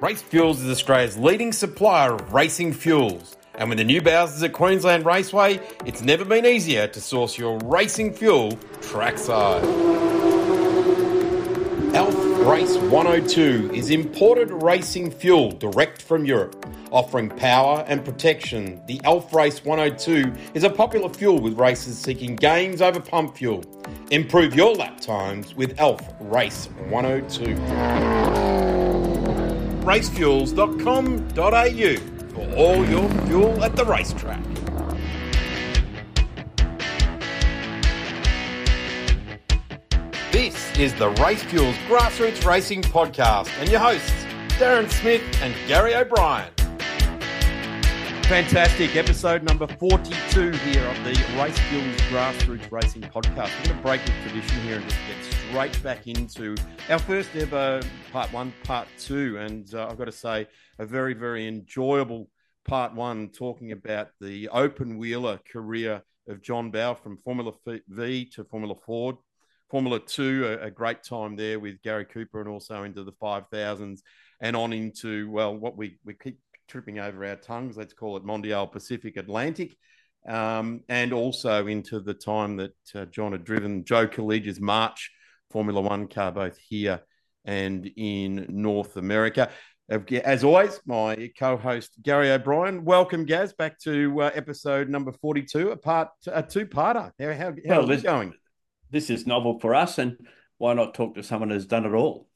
Race Fuels is Australia's leading supplier of racing fuels. And with the new Bowsers at Queensland Raceway, it's never been easier to source your racing fuel trackside. Elf Race 102 is imported racing fuel direct from Europe. Offering power and protection, the Elf Race 102 is a popular fuel with racers seeking gains over pump fuel. Improve your lap times with Elf Race 102. Racefuels.com.au for all your fuel at the racetrack. This is the Race Fuels Grassroots Racing Podcast and your hosts, Darren Smith and Gary O'Brien. Fantastic episode number 42 here of the Race Fuels Grassroots Racing Podcast. We're going to break with tradition here and just get straight back into our first ever part one, part two. And uh, I've got to say, a very, very enjoyable part one talking about the open wheeler career of John Bowe from Formula V to Formula Ford. Formula Two, a, a, great time there with Gary Cooper and also into the 5000s and on into, well, what we, we keep tripping over our tongues, let's call it Mondial Pacific Atlantic. Um, and also into the time that uh, John had driven Joe Collegia's March Formula One car, both here and in North America. As always, my co-host Gary O'Brien. Welcome, Gaz, back to uh, episode number forty-two, a part a two-parter. How how, how well, going? This is novel for us, and why not talk to someone who's done it all?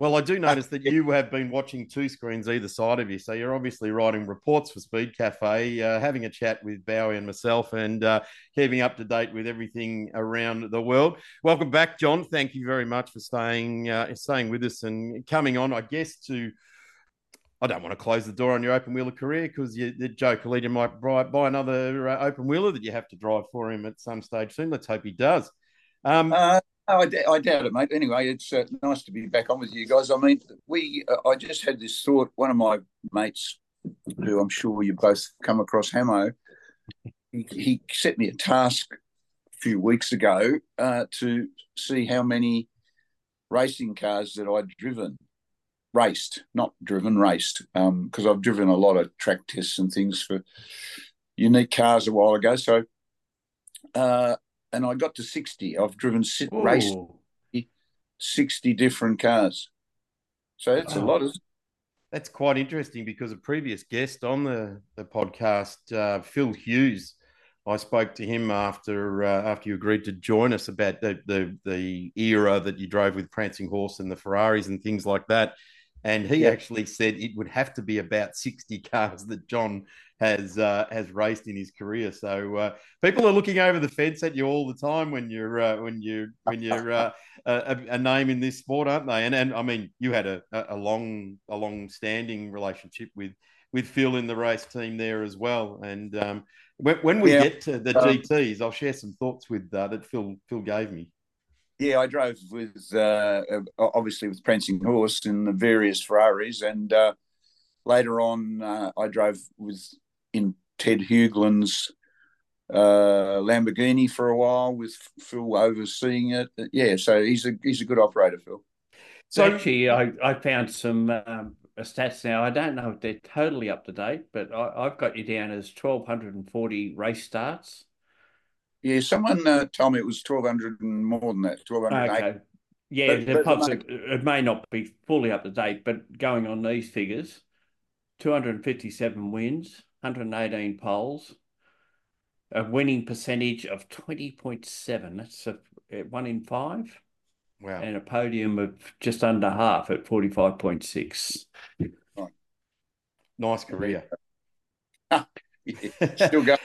Well, I do notice that you have been watching two screens either side of you. So you're obviously writing reports for Speed Cafe, uh, having a chat with Bowie and myself, and uh, keeping up to date with everything around the world. Welcome back, John. Thank you very much for staying uh, staying with us and coming on, I guess, to. I don't want to close the door on your open wheeler career because the Joe Collegian might buy, buy another uh, open wheeler that you have to drive for him at some stage soon. Let's hope he does. Um, uh, I, d- I doubt it, mate. Anyway, it's uh, nice to be back on with you guys. I mean, we. Uh, I just had this thought. One of my mates, who I'm sure you both come across, Hamo, he, he set me a task a few weeks ago uh, to see how many racing cars that I'd driven, raced, not driven, raced, because um, I've driven a lot of track tests and things for unique cars a while ago. So uh, and I got to 60. I've driven Ooh. raced 60 different cars. So it's oh. a lot, of. That's quite interesting because a previous guest on the, the podcast, uh, Phil Hughes, I spoke to him after uh, after you agreed to join us about the, the the era that you drove with Prancing Horse and the Ferraris and things like that. And he yeah. actually said it would have to be about 60 cars that John has uh, has raced in his career. So uh, people are looking over the fence at you all the time when you're uh, when you when you're uh, a, a, name in this sport, aren't they? And and I mean, you had a, a long a long standing relationship with with Phil in the race team there as well. And um, when, when we yeah. get to the um, GTS, I'll share some thoughts with uh, that Phil Phil gave me. Yeah, I drove with uh, obviously with Prancing Horse in the various Ferraris, and uh, later on uh, I drove with in Ted Huglin's uh, Lamborghini for a while with Phil overseeing it. Yeah, so he's a he's a good operator, Phil. So actually, I, I found some um, stats now. I don't know if they're totally up to date, but I, have got you down as twelve hundred and forty race starts yeah, someone uh, told me it was twelve hundred and more than that, twelve hundred. Okay. Yeah, but, the but it, it may not be fully up to date, but going on these figures, two hundred and fifty-seven wins, one hundred and eighteen poles, a winning percentage of twenty point seven. That's a, one in five. Wow. And a podium of just under half at forty five point six. Nice career. Still going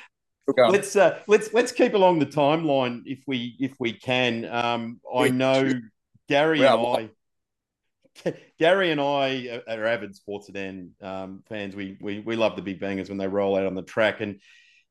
let's uh, let's let's keep along the timeline if we if we can. Um, I know Gary well, and I. Gary and I are avid sports sedan um, fans. We, we we love the big bangers when they roll out on the track, and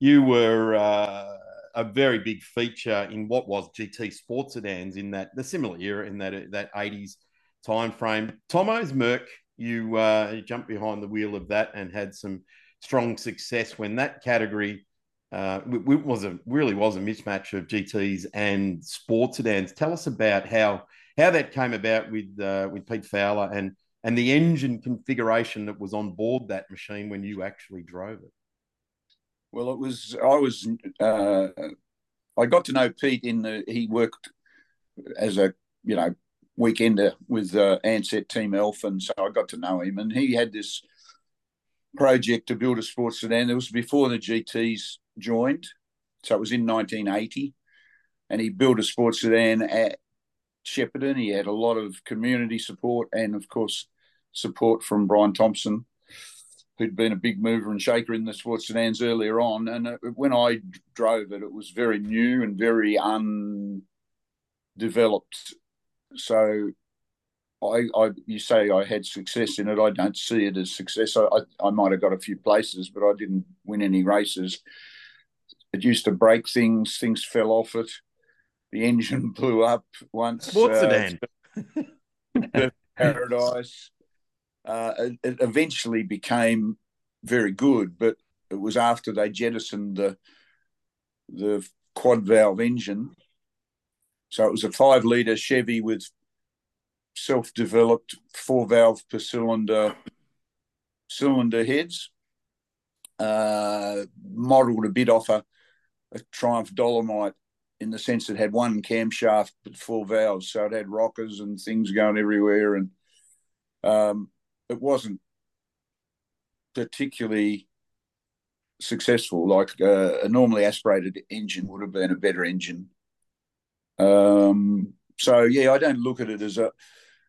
you were uh, a very big feature in what was GT sports sedans in that the similar era in that that eighties time frame. Tomo's Merc, you uh, jumped behind the wheel of that and had some strong success when that category uh, was a really was a mismatch of GTS and sports sedans. Tell us about how how that came about with uh, with Pete Fowler and and the engine configuration that was on board that machine when you actually drove it? Well, it was I was uh, I got to know Pete in the he worked as a you know weekender with uh, Ansett Team Elf, and so I got to know him. And he had this project to build a sports sedan. It was before the GTs joined, so it was in 1980, and he built a sports sedan at Shepparton. He had a lot of community support, and of course, support from Brian Thompson, who'd been a big mover and shaker in the sports sedans earlier on. And uh, when I drove it, it was very new and very undeveloped so I, I, you say I had success in it. I don't see it as success. I, I, I, might have got a few places, but I didn't win any races. It used to break things. Things fell off it. The engine blew up once. Sports uh, sedan. Paradise. Uh, it, it, eventually became very good, but it was after they jettisoned the the quad valve engine so it was a five litre Chevy with self developed four valve per cylinder cylinder heads, uh, modelled a bit off a, a Triumph Dolomite in the sense it had one camshaft but four valves, so it had rockers and things going everywhere, and um, it wasn't particularly successful. Like uh, a normally aspirated engine would have been a better engine um, so yeah, I don't look at it as a.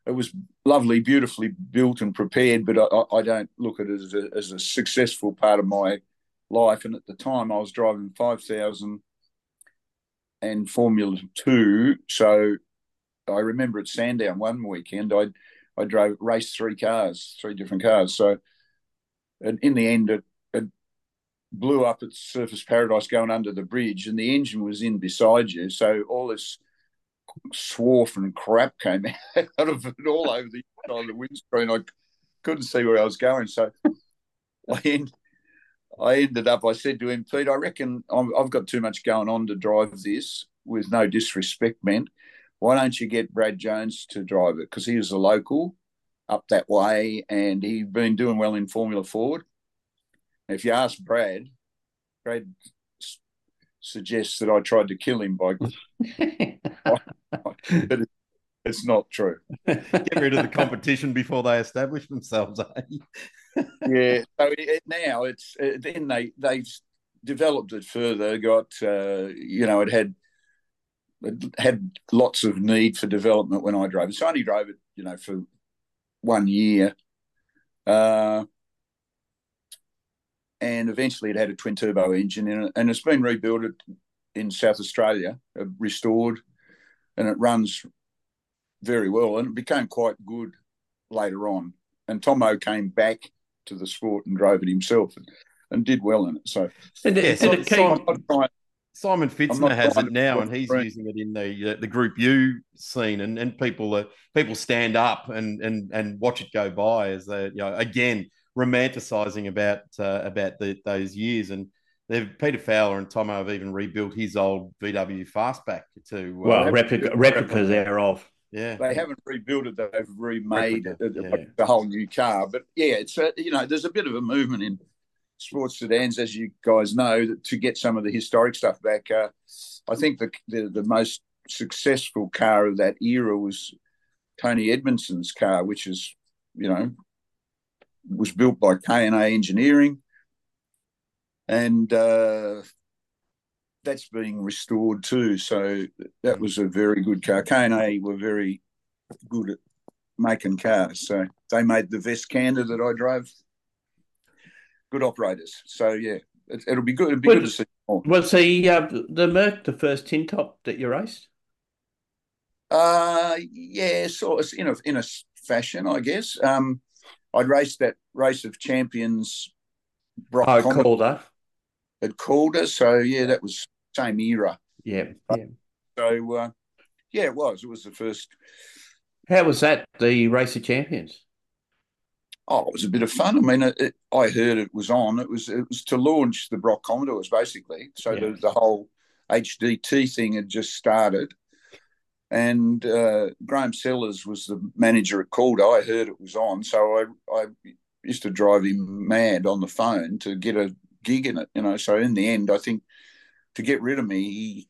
It was lovely, beautifully built and prepared, but I, I don't look at it as a, as a successful part of my life. And at the time, I was driving five thousand and Formula Two, so I remember at Sandown one weekend, I I drove raced three cars, three different cars. So, and in the end, it, it blew up at Surfers Paradise going under the bridge, and the engine was in beside you. So all this swarf and crap came out of it all over the the windscreen. I couldn't see where I was going, so I end, I ended up. I said to him, Pete, I reckon I've got too much going on to drive this. With no disrespect meant, why don't you get Brad Jones to drive it? Because he was a local up that way, and he'd been doing well in Formula Ford. If you ask Brad, Brad suggests that I tried to kill him by. but it's not true. Get rid of the competition before they establish themselves. Eh? Yeah. So it, now it's then they they've developed it further. Got uh, you know it had it had lots of need for development when I drove it. So I only drove it you know for one year. Uh, and eventually it had a twin turbo engine in it, and it's been rebuilt in South Australia, uh, restored, and it runs very well, and it became quite good later on. And Tomo came back to the sport and drove it himself, and, and did well in it. So, and, yeah, so, Simon, Simon Fitzner has it now, and he's using it in the uh, the Group U scene, and and people uh, people stand up and and and watch it go by as they you know again romanticizing about uh, about the, those years. And they've Peter Fowler and Tomo have even rebuilt his old VW Fastback to uh, well replica, replica thereof. Yeah, they haven't rebuilt it; they've remade it, yeah. the whole new car. But yeah, it's a, you know there's a bit of a movement in sports sedans, as you guys know, to get some of the historic stuff back. Uh, I think the, the the most successful car of that era was Tony Edmondson's car, which is you know was built by K&A Engineering, and uh, that's being restored too. So that was a very good car. K&A were very good at making cars, so they made the Veskanda that I drove. Good operators. So yeah, it, will be good. It'll be well, good to see more. Was the uh, the Merc the first tin top that you raced? Uh yeah, sort of in a in a fashion, I guess. Um, I'd raced that race of champions. Brock oh, Calder. At Calder. So, yeah, that was same era. Yeah. yeah. So, uh, yeah, it was. It was the first. How was that, the race of champions? Oh, it was a bit of fun. I mean, it, it, I heard it was on. It was it was to launch the Brock Commodores, basically. So yeah. the, the whole HDT thing had just started. And uh, Graham Sellers was the manager at Calder. I heard it was on, so I, I used to drive him mad on the phone to get a gig in it. You know, so in the end, I think to get rid of me, he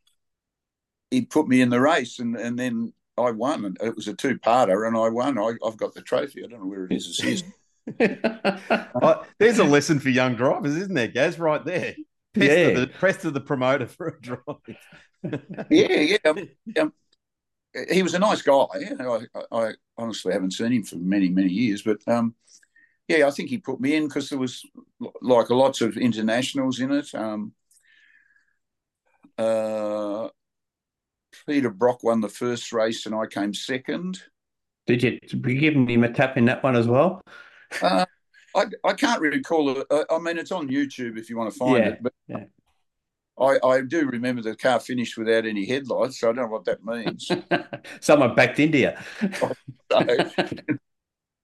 he put me in the race, and and then I won. And it was a two parter, and I won. I, have got the trophy. I don't know where it is. It's there's a lesson for young drivers, isn't there, Gaz? Right there. Press yeah. To the, the promoter for a drive. yeah, yeah. Um, um, he was a nice guy. I, I, honestly haven't seen him for many, many years, but um, yeah, I think he put me in because there was like lots of internationals in it. Um, uh, Peter Brock won the first race, and I came second. Did you, did you give him a tap in that one as well? Uh, I, I can't really call it. I mean, it's on YouTube if you want to find yeah, it. But yeah. I, I do remember the car finished without any headlights, so I don't know what that means. Someone backed India. there's,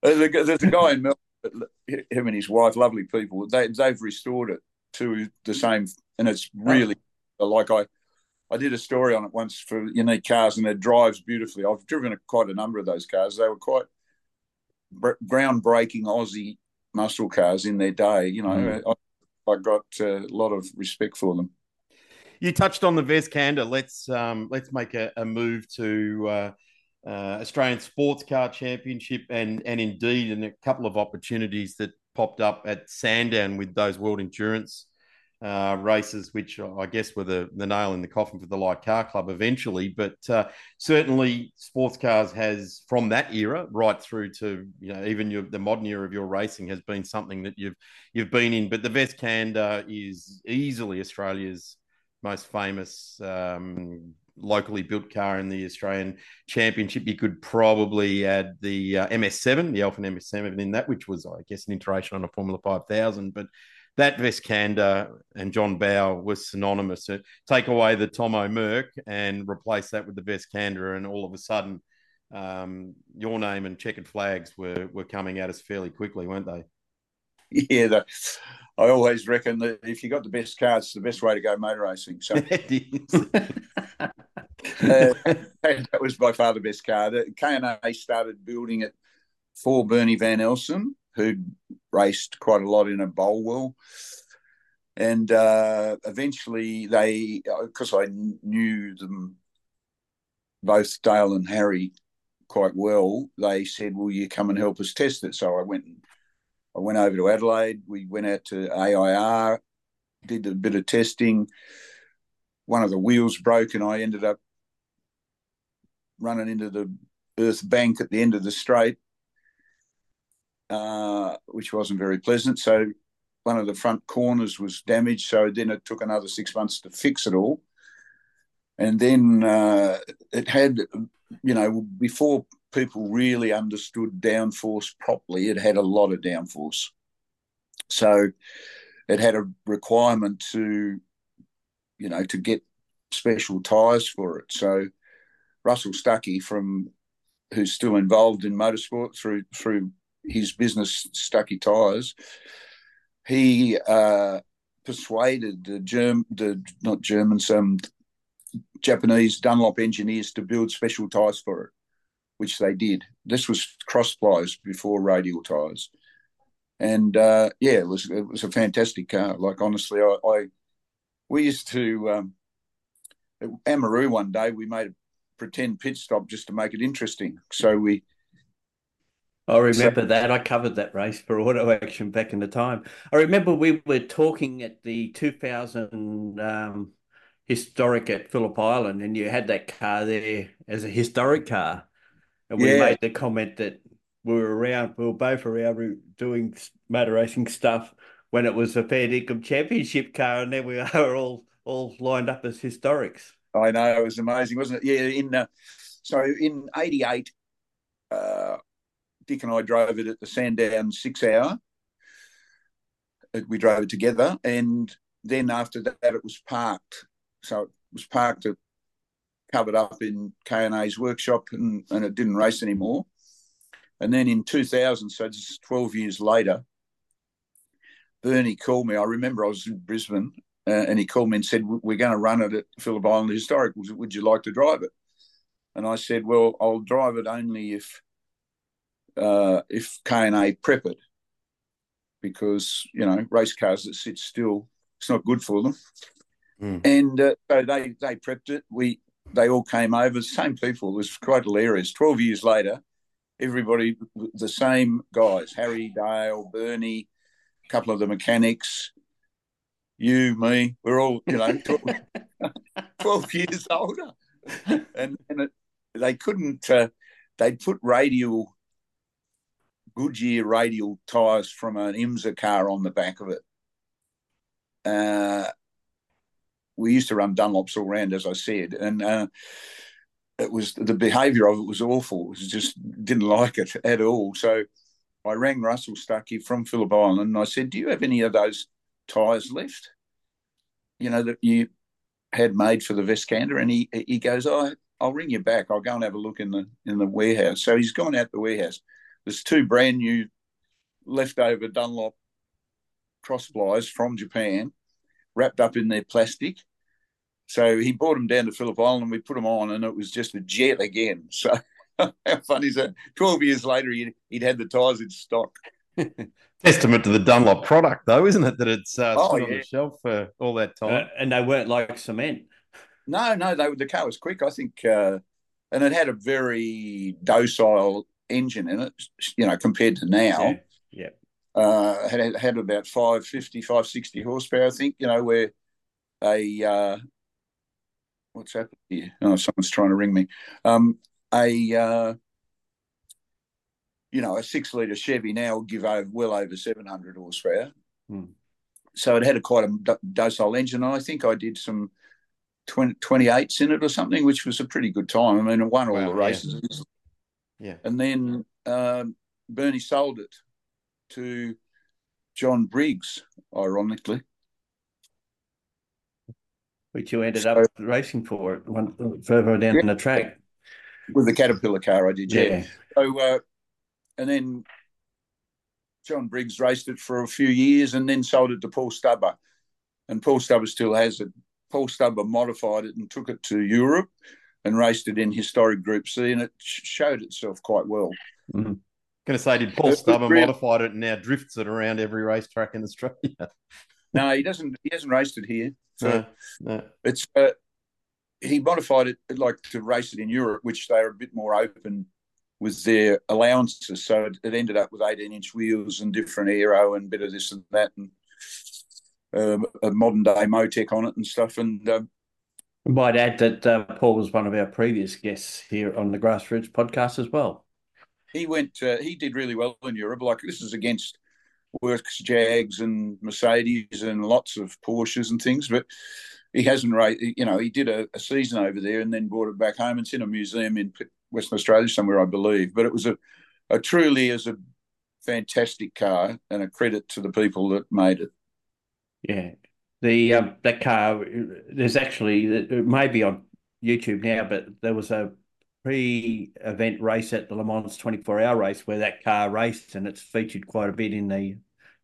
a, there's a guy in Melbourne, him and his wife, lovely people. They they've restored it to the same, and it's really oh. Like I. I did a story on it once for unique cars, and it drives beautifully. I've driven quite a number of those cars. They were quite groundbreaking Aussie muscle cars in their day. You know, mm. I, I, got a lot of respect for them. You touched on the Veskanda. Let's um, let's make a, a move to uh, uh, Australian Sports Car Championship and and indeed in a couple of opportunities that popped up at Sandown with those World Endurance uh, races, which I guess were the, the nail in the coffin for the light car club eventually. But uh, certainly, sports cars has from that era right through to you know even your, the modern era of your racing has been something that you've you've been in. But the Veskanda is easily Australia's most famous. Um, locally built car in the Australian Championship. You could probably add the uh, MS7, the Elfin MS7 in that, which was, I guess, an iteration on a Formula 5000. But that Veskanda and John Bowe was synonymous. Take away the Tomo Merc and replace that with the Veskanda, and all of a sudden, um, your name and checkered flags were were coming at us fairly quickly, weren't they? Yeah, the, I always reckon that if you got the best car, it's the best way to go motor racing. So uh, that was by far the best car. The K&A started building it for Bernie Van Elsen, who'd raced quite a lot in a Bolwell. And uh, eventually they, because I knew them, both Dale and Harry, quite well, they said, "Will you come and help us test it?" So I went. I went over to Adelaide. We went out to AIR, did a bit of testing. One of the wheels broke, and I ended up running into the earth bank at the end of the straight uh, which wasn't very pleasant. So one of the front corners was damaged. So then it took another six months to fix it all. And then uh, it had, you know, before people really understood downforce properly, it had a lot of downforce. So it had a requirement to, you know, to get special tyres for it. So Russell Stuckey from who's still involved in motorsport through through his business, Stucky Tires, he uh, persuaded the Germ, the not Germans, um, Japanese Dunlop engineers to build special tires for it, which they did. This was cross plies before radial tires, and uh, yeah, it was it was a fantastic car. Like honestly, I, I we used to um, at Amaroo one day we made a pretend pit stop just to make it interesting. So we I remember so, that. I covered that race for Auto Action back in the time. I remember we were talking at the 2000 um, historic at Phillip Island, and you had that car there as a historic car. And we yeah. made the comment that we were around, we were both around doing motor racing stuff when it was a fair dinkum championship car, and then we were all all lined up as historics. I know it was amazing, wasn't it? Yeah, in uh, so in '88, uh, Dick and I drove it at the Sandown six hour. We drove it together, and then after that, it was parked. So it was parked, at, covered up in K and A's workshop, and, and it didn't race anymore. And then in 2000, so just 12 years later, Bernie called me. I remember I was in Brisbane, uh, and he called me and said, "We're going to run it at Phillip Island Historic. Would you like to drive it?" and I said, "Well, I'll drive it only if uh, if K and A prep it, because you know race cars that sit still, it's not good for them." Mm. And uh, so they they prepped it. We they all came over, same people. It was quite hilarious. Twelve years later, everybody the same guys: Harry Dale, Bernie, a couple of the mechanics, you, me. We're all you know 12, 12 years older, and, and it, they couldn't. Uh, they'd put radial Goodyear radial tyres from an IMSA car on the back of it. Uh, we used to run Dunlops all round, as I said, and uh, it was the behaviour of it was awful. It was just didn't like it at all. So I rang Russell Stuckey from Phillip Island and I said, "Do you have any of those tyres left? You know that you had made for the Veskanda?" And he he goes, "I I'll ring you back. I'll go and have a look in the in the warehouse." So he's gone out the warehouse. There's two brand new leftover Dunlop cross plies from Japan, wrapped up in their plastic. So he brought them down to Phillip Island and we put them on, and it was just a jet again. So how funny is that? 12 years later, he'd, he'd had the tyres in stock. Testament to the Dunlop product, though, isn't it? That it's uh, oh, yeah. on the shelf for all that time. Uh, and they weren't like cement. No, no, they, the car was quick. I think, uh, and it had a very docile engine in it, you know, compared to now. Yeah. Uh, had had about 550, 560 horsepower, I think, you know, where a uh, what's happening here? Oh, someone's trying to ring me. Um, a uh, you know, a six litre Chevy now will give over well over 700 horsepower. Hmm. So it had a quite a docile engine. And I think I did some 20, 28s in it or something, which was a pretty good time. I mean, it won all wow, the races. Yeah. Yeah. And then um, Bernie sold it to John Briggs, ironically. Which you ended so, up racing for one further down yeah, the track. With the Caterpillar car, I did, yeah. yeah. So, uh, and then John Briggs raced it for a few years and then sold it to Paul Stubber. And Paul Stubber still has it. Paul Stubber modified it and took it to Europe and raced it in historic Group C, and it showed itself quite well. Mm-hmm. Going to say, did Paul Stubber modified it and now drifts it around every racetrack in Australia? no, he doesn't. He hasn't raced it here. So no, no. it's uh, he modified it like to race it in Europe, which they are a bit more open with their allowances. So it, it ended up with 18 inch wheels and different aero and bit of this and that and um, a modern day Motec on it and stuff. And um, I might add that uh, Paul was one of our previous guests here on the Grassroots podcast as well. He went. Uh, he did really well in Europe. Like this is against Works Jags and Mercedes and lots of Porsches and things, but he hasn't. You know, he did a, a, season over there and then brought it back home. It's in a museum in Western Australia somewhere, I believe. But it was a, a truly is a fantastic car and a credit to the people that made it. Yeah, the um, that car, there's actually it may be on YouTube now, but there was a pre-event race at the Le Mans 24-hour race where that car raced, and it's featured quite a bit in the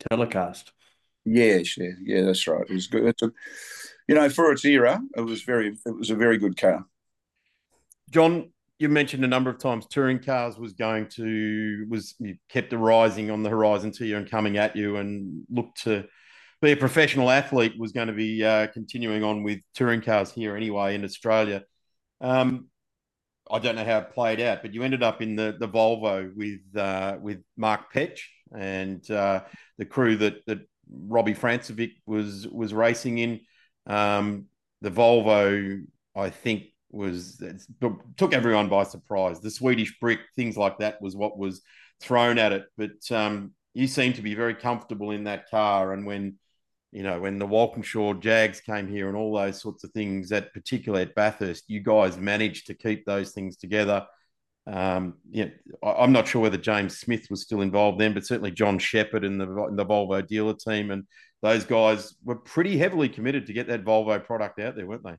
telecast. Yes, yeah, yeah, that's right. It was good. It's a, you know, for its era, it was very, it was a very good car. John, you mentioned a number of times touring cars was going to was kept arising on the horizon to you and coming at you and looked to be a professional athlete was going to be uh, continuing on with touring cars here anyway in Australia. Um, I don't know how it played out, but you ended up in the the Volvo with uh, with Mark Petch and uh, the crew that that Robbie Francevic was was racing in. Um, the Volvo, I think, was took everyone by surprise. The Swedish brick, things like that, was what was thrown at it. But um, you seem to be very comfortable in that car, and when you know, when the Walkinshaw Jags came here and all those sorts of things, that particularly at Bathurst, you guys managed to keep those things together. Um, yeah, I'm not sure whether James Smith was still involved then, but certainly John Sheppard and the the Volvo dealer team and those guys were pretty heavily committed to get that Volvo product out there, weren't they?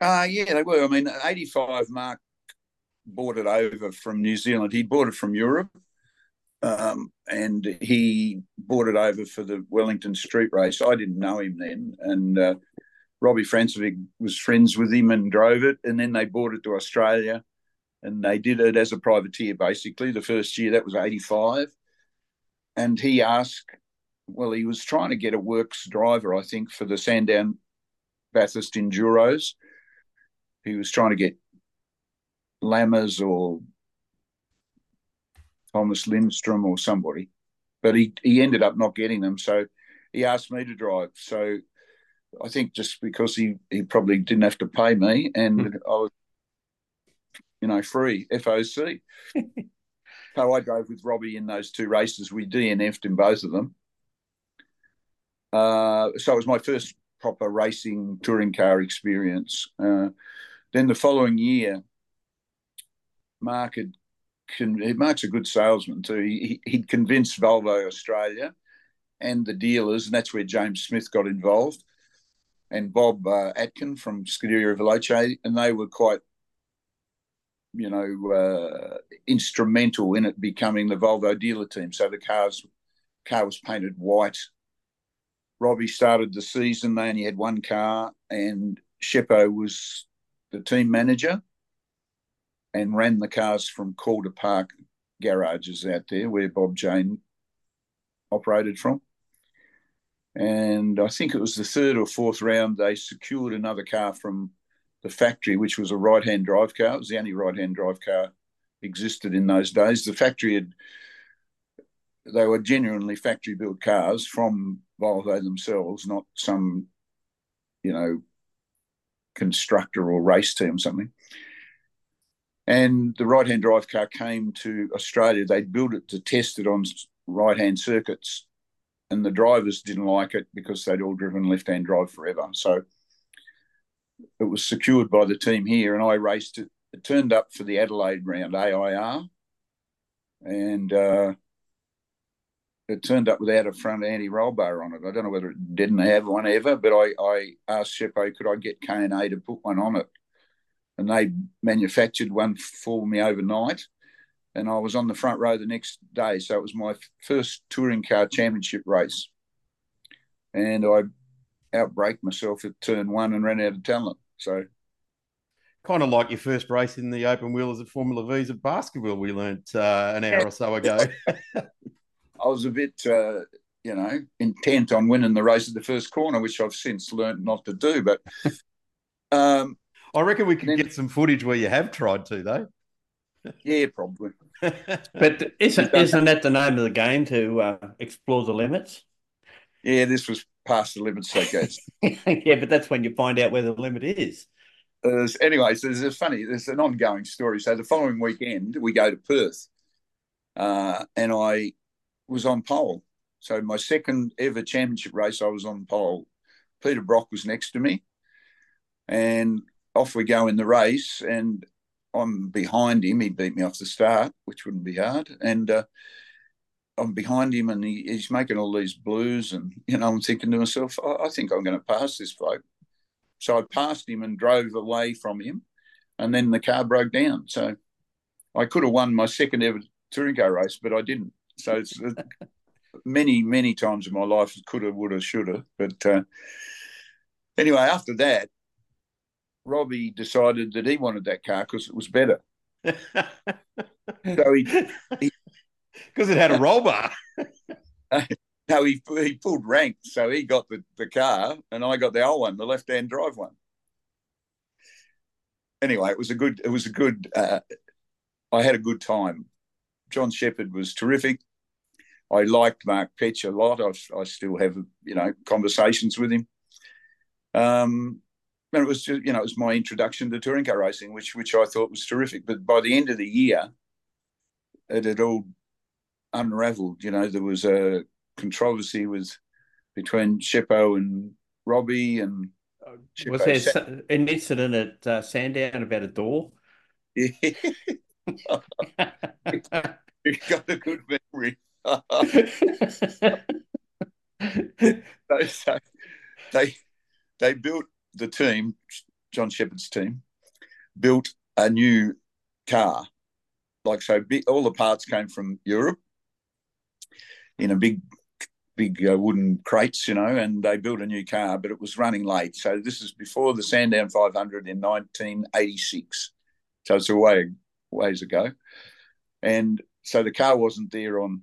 Uh, yeah, they were. I mean, 85 Mark bought it over from New Zealand. He bought it from Europe um, and he brought it over for the Wellington Street Race. I didn't know him then, and uh, Robbie Francevic was friends with him and drove it. And then they brought it to Australia, and they did it as a privateer basically. The first year that was eighty five, and he asked, well, he was trying to get a works driver, I think, for the Sandown Bathurst Enduros. He was trying to get Lammers or Thomas Lindstrom or somebody, but he he ended up not getting them. So he asked me to drive. So I think just because he he probably didn't have to pay me, and mm. I was, you know, free FOC. so I drove with Robbie in those two races. We DNF'd in both of them. Uh, so it was my first proper racing touring car experience. Uh, then the following year, Mark had con- Mark's a good salesman too. He, he'd convinced Volvo Australia and the dealers, and that's where James Smith got involved, and Bob uh, Atkin from Scuderia Veloce, and they were quite, you know, uh, instrumental in it becoming the Volvo dealer team. So the cars car was painted white. Robbie started the season; they only had one car, and Sheppo was the team manager and ran the cars from Calder Park garages out there where Bob Jane operated from. And I think it was the third or fourth round, they secured another car from the factory, which was a right hand drive car. It was the only right hand drive car existed in those days. The factory had, they were genuinely factory built cars from Volvo themselves, not some, you know, constructor or race team or something. And the right hand drive car came to Australia. They'd built it to test it on right hand circuits, and the drivers didn't like it because they'd all driven left hand drive forever. So it was secured by the team here, and I raced it. It turned up for the Adelaide round AIR, and uh, it turned up without a front anti roll bar on it. I don't know whether it didn't have one ever, but I, I asked Sheppo, could I get K&A to put one on it? And they manufactured one for me overnight. And I was on the front row the next day. So it was my first touring car championship race. And I outbraked myself at turn one and ran out of talent. So kind of like your first race in the open wheel as a Formula V's at Baskerville, we learnt uh, an hour or so ago. I was a bit, uh, you know, intent on winning the race at the first corner, which I've since learned not to do. But um, I reckon we can then, get some footage where you have tried to, though. Yeah, probably. but isn't isn't that the name of the game to uh, explore the limits? Yeah, this was past the limits, I guess. yeah, but that's when you find out where the limit is. Uh, anyways, there's a funny, there's an ongoing story. So the following weekend, we go to Perth, uh, and I was on pole. So my second ever championship race, I was on pole. Peter Brock was next to me, and off we go in the race, and I'm behind him. He beat me off the start, which wouldn't be hard, and uh, I'm behind him, and he, he's making all these blues, and you know, I'm thinking to myself, I, I think I'm going to pass this bloke. So I passed him and drove away from him, and then the car broke down. So I could have won my second ever touring car race, but I didn't. So it's uh, many, many times in my life could have, would have, should have. But uh, anyway, after that, Robbie decided that he wanted that car because it was better. so he, because it had a roll bar. no, he he pulled rank, so he got the, the car, and I got the old one, the left hand drive one. Anyway, it was a good. It was a good. Uh, I had a good time. John Sheppard was terrific. I liked Mark Petch a lot. I, I still have you know conversations with him. Um, and it was just you know it was my introduction to touring car racing, which which I thought was terrific. But by the end of the year, it had all unravelled. You know, there was a controversy with between Sheppo and Robbie, and Sheppo was there sat- an incident at uh, Sandown about a door? Yeah. you got a good memory. so, they they built the team, John Sheppard's team, built a new car. Like so, all the parts came from Europe in a big, big uh, wooden crates, you know, and they built a new car, but it was running late. So this is before the Sandown 500 in 1986. So it's a way, ways ago, and so the car wasn't there on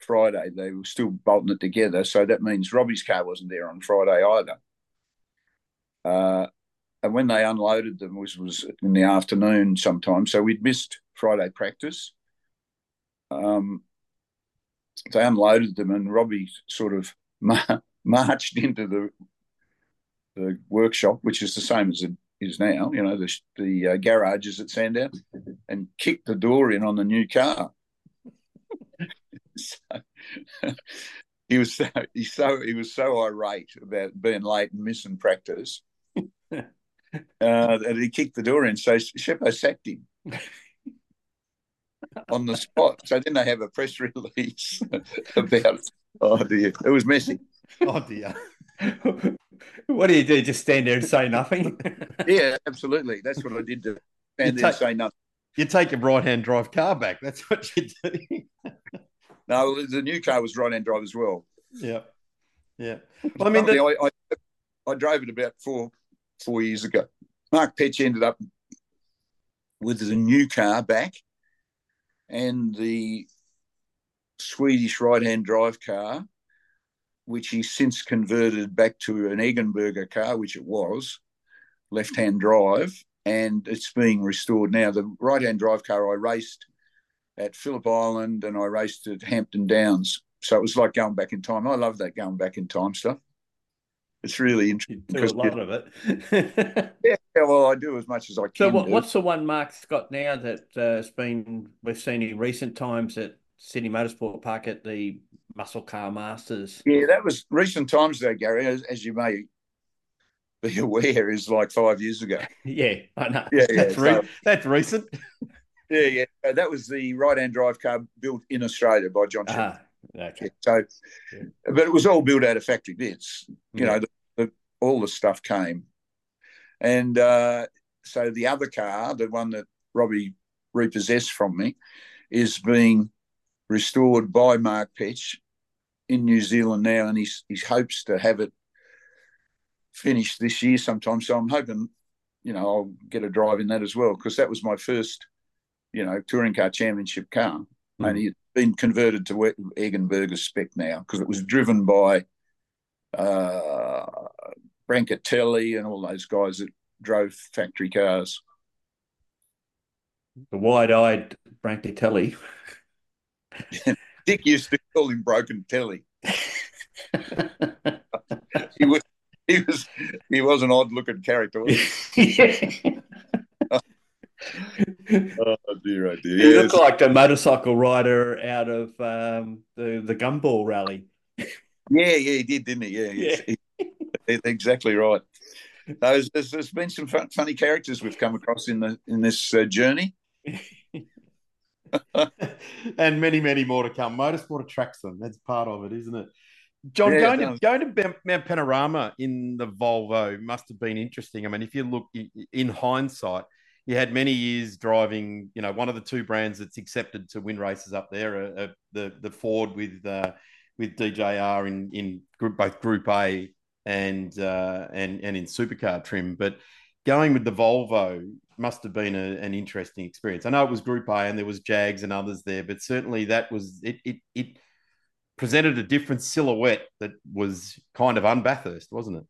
Friday. They were still bolting it together, so that means Robbie's car wasn't there on Friday either. Uh, and when they unloaded them was was in the afternoon sometime, so we'd missed Friday practice. Um, they unloaded them, and Robbie sort of marched into the the workshop, which is the same as it is now. You know, the the uh, garages at Sandown, and kicked the door in on the new car. so, he was so he so he was so irate about being late and missing practice. Uh, and he kicked the door in, so Sheppo sacked him on the spot. So then they have a press release about, oh dear, it was messy. Oh dear. what do you do? Just stand there and say nothing? yeah, absolutely. That's what I did to stand you there take, and say nothing. You take a right hand drive car back. That's what you do. no, the new car was right hand drive as well. Yeah. Yeah. Well, I mean, the... I, I, I drove it about four four years ago. Mark Petch ended up with the new car back and the Swedish right hand drive car, which he since converted back to an Eggenberger car, which it was, left hand drive, and it's being restored now. The right hand drive car I raced at Phillip Island and I raced at Hampton Downs. So it was like going back in time. I love that going back in time stuff. It's really interesting. You do a lot of it. yeah, well, I do as much as I can. So, what, what's the one Mark's got now that uh, has been we've seen in recent times at Sydney Motorsport Park at the Muscle Car Masters? Yeah, that was recent times though, Gary. As, as you may be aware, is like five years ago. yeah, I know. Yeah, yeah. That's, so, that's recent. Yeah, yeah. That was the right-hand drive car built in Australia by John. Ah, okay. Yeah, so, yeah. but it was all built out of factory bits. You know, the, all the stuff came. And uh, so the other car, the one that Robbie repossessed from me, is being restored by Mark Petch in New Zealand now, and he's, he hopes to have it finished this year sometime. So I'm hoping, you know, I'll get a drive in that as well because that was my first, you know, touring car championship car, mm. and it's been converted to Eggenberger spec now because it was driven by uh, Brancatelli and all those guys that drove factory cars. The wide-eyed Brancatelli. Dick used to call him Broken Telly. he was he was he was an odd looking character. oh dear, oh dear. He yes. looked like a motorcycle rider out of um, the the Gumball rally. Yeah, yeah, he did, didn't he? Yeah, yeah. He, exactly right. There's, there's, been some fun, funny characters we've come across in the in this uh, journey, and many, many more to come. Motorsport attracts them. That's part of it, isn't it? John, yeah, going to going to Mount Panorama in the Volvo must have been interesting. I mean, if you look in hindsight, you had many years driving. You know, one of the two brands that's accepted to win races up there, uh, uh, the the Ford with uh, with DJR in in group, both Group A and uh, and and in supercar trim. But going with the Volvo must have been a, an interesting experience. I know it was Group A and there was Jags and others there, but certainly that was it. It, it presented a different silhouette that was kind of unbathurst, wasn't it?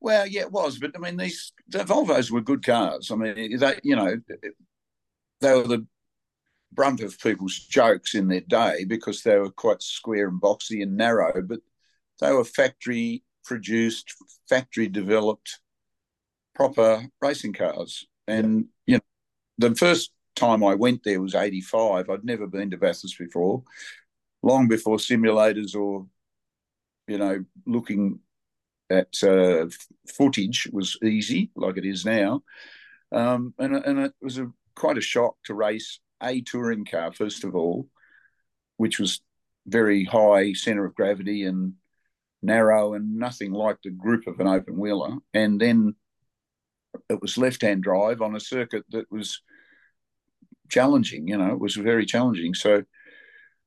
Well, yeah, it was. But I mean, these the Volvos were good cars. I mean, they you know they were the brunt of people's jokes in their day because they were quite square and boxy and narrow, but they were factory produced, factory developed, proper racing cars. And you know, the first time I went there was '85. I'd never been to Bathurst before, long before simulators or you know looking at uh, footage was easy like it is now. Um, and and it was a quite a shock to race a touring car first of all, which was very high center of gravity and narrow and nothing like the grip of an open wheeler. And then it was left hand drive on a circuit that was challenging, you know, it was very challenging. So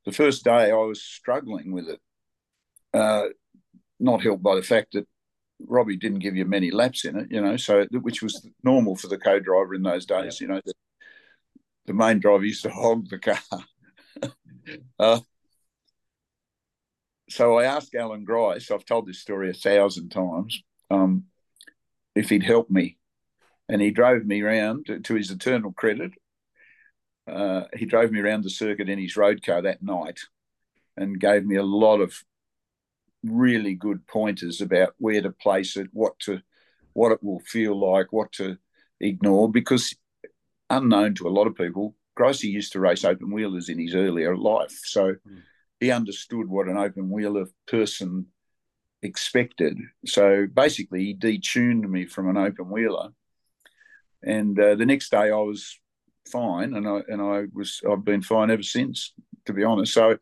the first day I was struggling with it, uh, not helped by the fact that Robbie didn't give you many laps in it, you know, so which was normal for the co driver in those days, you know. the main driver used to hog the car. uh, so I asked Allan Grice, I've told this story a thousand times, um, if he'd help me. And he drove me around, to, to his eternal credit. Uh, he drove me around the circuit in his road car that night and gave me a lot of really good pointers about where to place it, what to, what it will feel like, what to ignore. Because unknown to a lot of people, Gricey used to race open wheelers in his earlier life, so mm. He understood what an open wheeler person expected. So basically, he detuned me from an open wheeler, and uh, the next day I was fine, and I and I was I've been fine ever since, to be honest. So.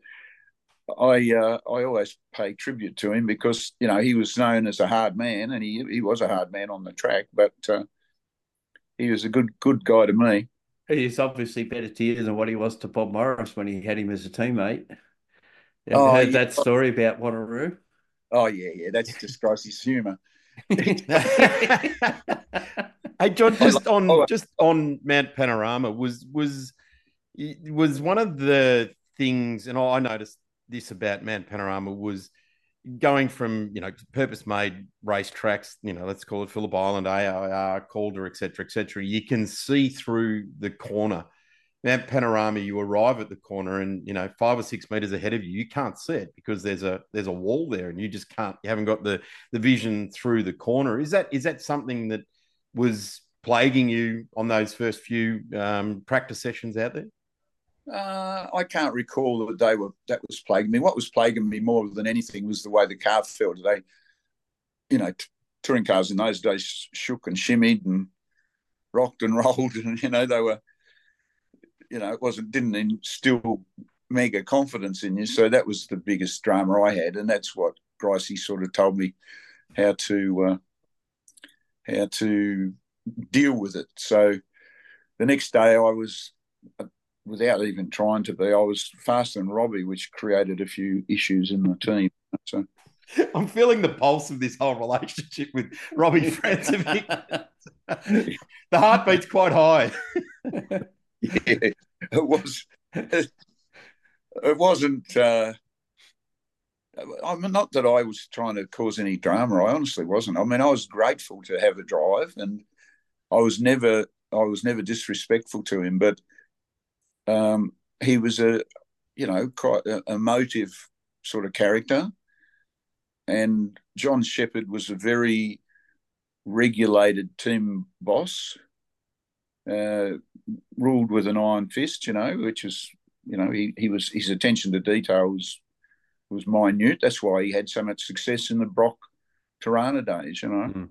I uh, I always pay tribute to him because you know he was known as a hard man and he he was a hard man on the track, but uh, he was a good good guy to me. He's obviously better to you than what he was to Bob Morris when he had him as a teammate. You oh, heard yeah. that story about Wanneroo? Oh yeah, yeah, that's just Gricey's humour. hey John, just on oh, uh, just on Mount Panorama was was was one of the things, and I noticed this about Mount Panorama was going from you know purpose made racetracks, you know, let's call it Phillip Island, AIR, Calder, etc., etc. You can see through the corner. Mount Panorama, you arrive at the corner, and you know five or six meters ahead of you, you can't see it because there's a there's a wall there, and you just can't. You haven't got the the vision through the corner. Is that is that something that was plaguing you on those first few um, practice sessions out there? Uh, I can't recall that they were that was plaguing me. What was plaguing me more than anything was the way the car felt. They, you know, t- touring cars in those days shook and shimmied and rocked and rolled, and you know they were, you know, it wasn't didn't instill mega confidence in you. So that was the biggest drama I had, and that's what Gricey sort of told me how to uh, how to deal with it. So the next day I was without even trying to be. I was faster than Robbie, which created a few issues in the team. So I'm feeling the pulse of this whole relationship with Robbie Francevic. the heartbeat's quite high. it was. It, wasn't. Uh, I mean, not that I was trying to cause any drama. I honestly wasn't. I mean, I was grateful to have a drive, and I was never. I was never disrespectful to him, but um, he was a, you know, quite a emotive sort of character, and John Sheppard was a very regulated team boss, uh, ruled with an iron fist, you know, which is, you know, he, he was his attention to detail was was minute. That's why he had so much success in the Brock Torana days, you know. Mm.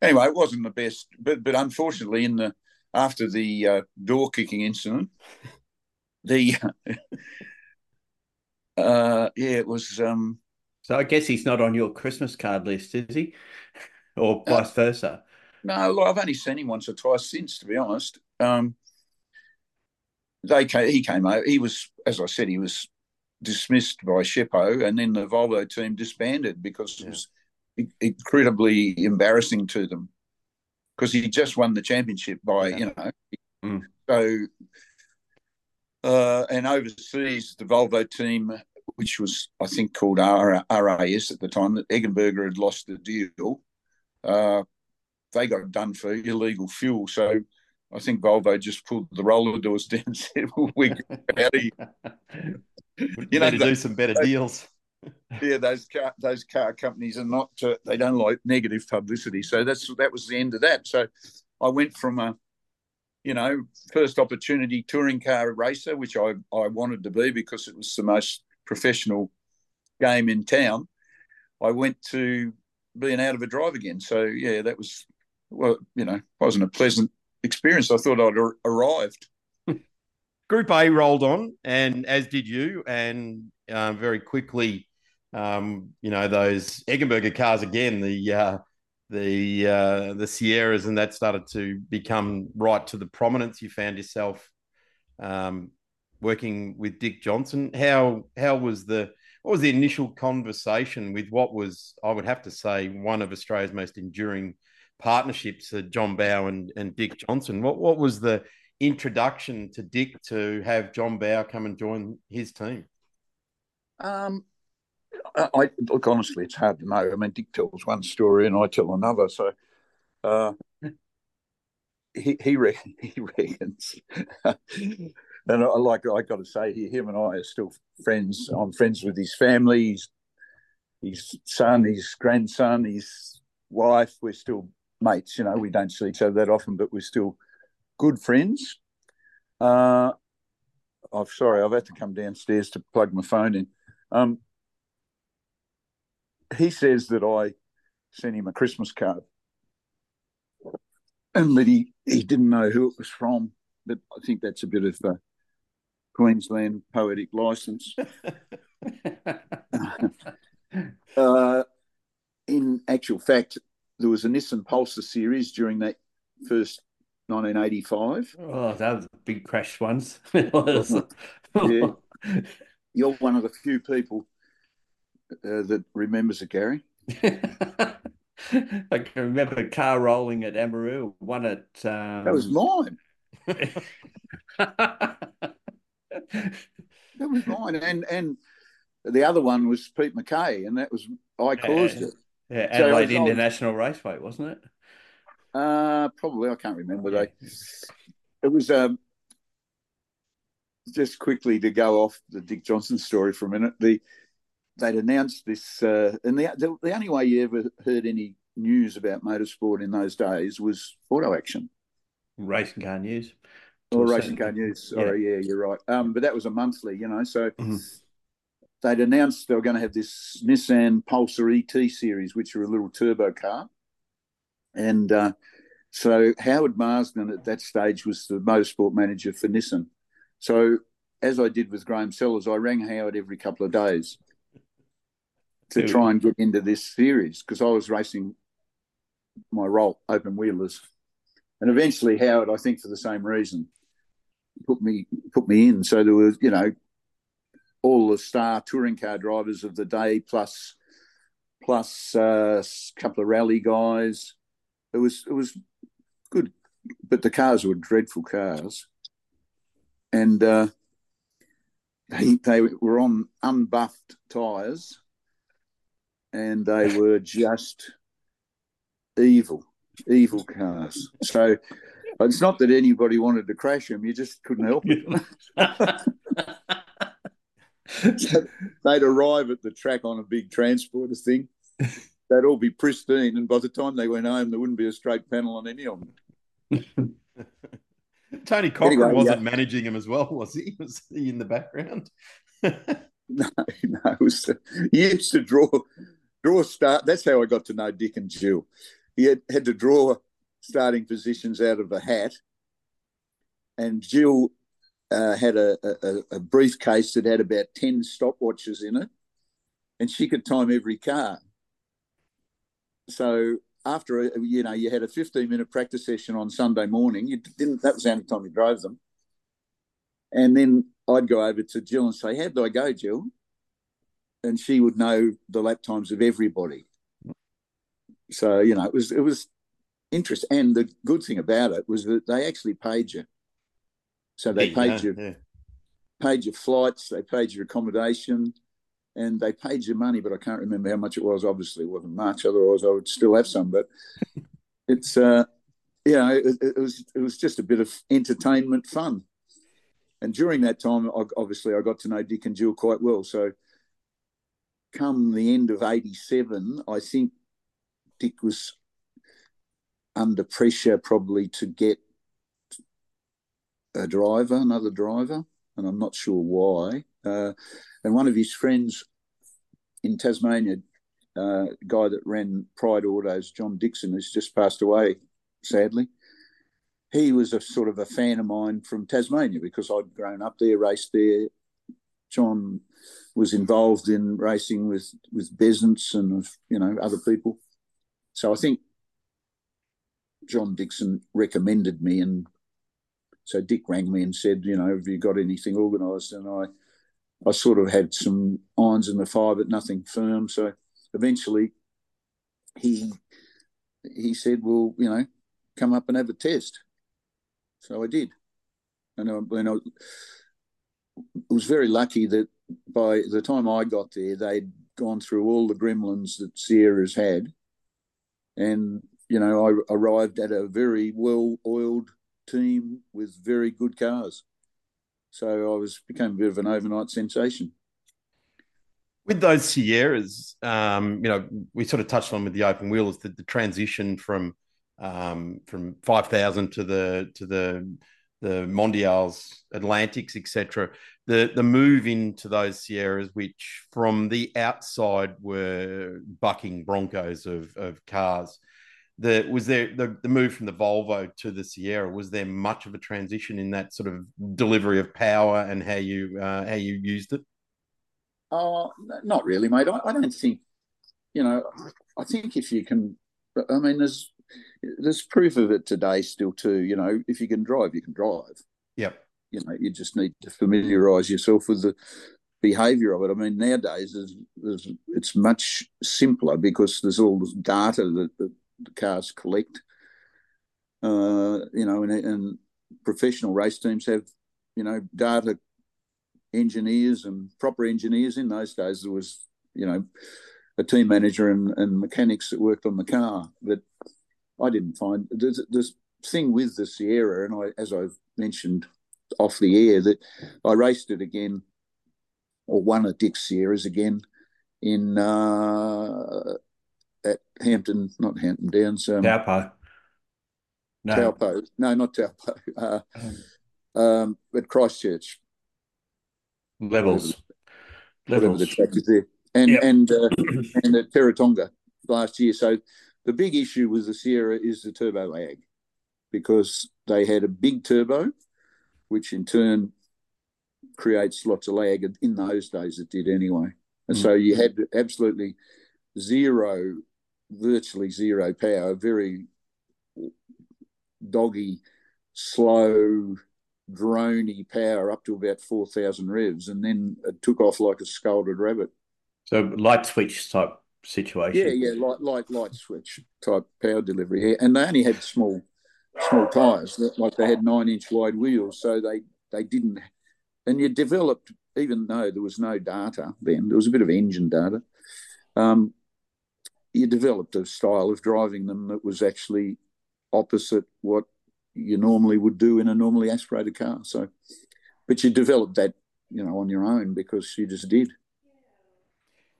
Anyway, it wasn't the best, but but unfortunately, in the after the uh, door kicking incident, the uh, yeah, it was. Um, so I guess he's not on your Christmas card list, is he, or uh, vice versa? No, well, I've only seen him once or twice since, to be honest. Um, they came, he came over. He was, as I said, he was dismissed by Sheppo, and then the Volvo team disbanded because yeah. it was incredibly embarrassing to them because he just won the championship by yeah. you know. Mm. So, uh, and overseas, the Volvo team, which was I think called RAS at the time, that Eggenberger had lost the deal. Uh, they got done for illegal fuel, so I think Volvo just pulled the roller doors down and said, well, "We out of here." you know, to do some better they, deals yeah, those car those car companies are not uh, they don't like negative publicity. So that's that was the end of that. So I went from a you know first opportunity touring car racer, which I I wanted to be because it was the most professional game in town. I went to being out of a drive again. So yeah, that was well, you know, wasn't a pleasant experience. I thought I'd ar- arrived. Group A rolled on, and as did you, and uh, very quickly um, you know those Eggenberger cars again, the uh, the uh, the Sierras, and that started to become right to the prominence. You found yourself um, working with Dick Johnson. How how was the what was the initial conversation with what was I would have to say one of Australia's most enduring partnerships, uh, John Bowe and, and Dick Johnson. What what was the introduction to Dick to have John Bowe come and join his team? Um, I look honestly, it's hard to know. I mean, Dick tells one story and I tell another. So, uh, he he, he reckons, and I like I got to say here, him and I are still friends. I'm friends with his family, his, his son, his grandson, his wife. We're still mates. You know, we don't see each other that often, but we're still good friends. Uh, I'm sorry, I've had to come downstairs to plug my phone in. Um, he says that I sent him a Christmas card and that he, he didn't know who it was from. But I think that's a bit of a Queensland poetic license. uh, in actual fact, there was a Nissan Pulsar series during that first 1985. Oh, that was big crash ones. yeah. You're one of the few people uh, that remembers it, Gary. I can remember a car rolling at Amaroo, one at. Um... That was mine. that was mine. And and the other one was Pete McKay, and that was I caused it. Yeah, Adelaide so International Raceway, wasn't it? Uh, probably. I can't remember. They. It was um, just quickly to go off the Dick Johnson story for a minute. The they'd announced this, uh, and the, the, the only way you ever heard any news about motorsport in those days was auto action, racing car news, or racing car news. Sorry, yeah. yeah, you're right. Um, but that was a monthly, you know. So mm-hmm. They'd announced they were going to have this Nissan Pulsar ET series, which are a little turbo car, and uh, so Howard Marsden at that stage was the motorsport manager for Nissan. So as I did with Graham Sellers, I rang Howard every couple of days to try and get into this series because I was racing my role open wheelers, and eventually Howard, I think for the same reason, put me put me in. So there was, you know, all the star touring car drivers of the day, plus plus uh, a couple of rally guys. It was it was good, but the cars were dreadful cars, and uh, they they were on unbuffed tyres and they were just evil, evil cars. So it's not that anybody wanted to crash them; you just couldn't help it. so they'd arrive at the track on a big transporter thing. They'd all be pristine, and by the time they went home, there wouldn't be a straight panel on any of them. Tony Cochrane anyway, wasn't yeah. managing him as well, was he? Was he in the background? no, no. Was, he used to draw draw start. That's how I got to know Dick and Jill. He had, had to draw starting positions out of a hat, and Jill uh, had a, a, a, briefcase that had about 10 stopwatches in it, and she could time every car. So after, a, you know, you had a 15 minute practice session on Sunday morning, you didn't, that was the only time you drove them. And then I'd go over to Jill and say, How did I go, Jill? and she would know the lap times of everybody. So you know, it was it was interesting. And the good thing about it was that they actually paid you. So they yeah, paid you yeah. paid your flights, they paid your accommodation, and they paid your money. But I can't remember how much it was. Obviously, it wasn't much. Otherwise, I would still have some. But it's uh, you know, it, it was it was just a bit of entertainment fun. And during that time, obviously, I got to know Dick and Jill quite well. So come the end of 87, I think Dick was under pressure probably to get a driver, another driver, and I'm not sure why. Uh, and one of his friends in Tasmania, uh, guy that ran Pride Autos, John Dixon, who's just passed away, sadly. He was a sort of a fan of mine from Tasmania because I'd grown up there, raced there. John was involved in racing with with Besants and you know other people. So I think John Dixon recommended me, and so Dick rang me and said, you know, have you got anything organised? And I, I sort of had some irons in the fire, but nothing firm. So eventually, he he said, well, you know, come up and have a test. So I did, and I, when I was very lucky that by the time I got there, they'd gone through all the gremlins that Sierra's had, and you know, I arrived at a very well-oiled team with very good cars. So I was became a bit of an overnight sensation. With those Sierras, um, you know, we sort of touched on with the open wheels the, the transition from um, from five thousand to the to the the Mondials, Atlantics, etc. The the move into those Sierras, which from the outside were bucking Broncos of of cars. The was there the, the move from the Volvo to the Sierra? Was there much of a transition in that sort of delivery of power and how you uh, how you used it? Oh, not really, mate. I, I don't think. You know, I think if you can, I mean, there's there's proof of it today still too. You know, if you can drive, you can drive. Yep. You know, you just need to familiarise yourself with the behaviour of it. I mean, nowadays there's, there's, it's much simpler because there's all this data that, that the cars collect. Uh, you know, and, and professional race teams have, you know, data engineers and proper engineers. In those days, there was, you know, a team manager and, and mechanics that worked on the car. But I didn't find there's this thing with the Sierra, and I, as I've mentioned off the air, that I raced it again, or one of Dick's Sierras again in uh, at Hampton, not Hampton Downs. Um, Taupo. No. Taupo. No, not Taupo. Uh, um, at Christchurch. Levels. Whatever, Levels. the track is there. And yep. and uh, and at Teretonga last year. So the big issue with the Sierra is the turbo lag because they had a big turbo, which in turn creates lots of lag. In those days, it did anyway. And mm. so you had absolutely zero, virtually zero power, very doggy, slow, drony power up to about 4,000 revs, and then it took off like a scalded rabbit. So light switch type situation. Yeah, yeah, light, light, light switch type power delivery here, and they only had small, small tires. Like they had nine inch wide wheels, so they they didn't. And you developed, even though there was no data then, there was a bit of engine data. Um, you developed a style of driving them that was actually opposite what you normally would do in a normally aspirated car. So, but you developed that, you know, on your own because you just did.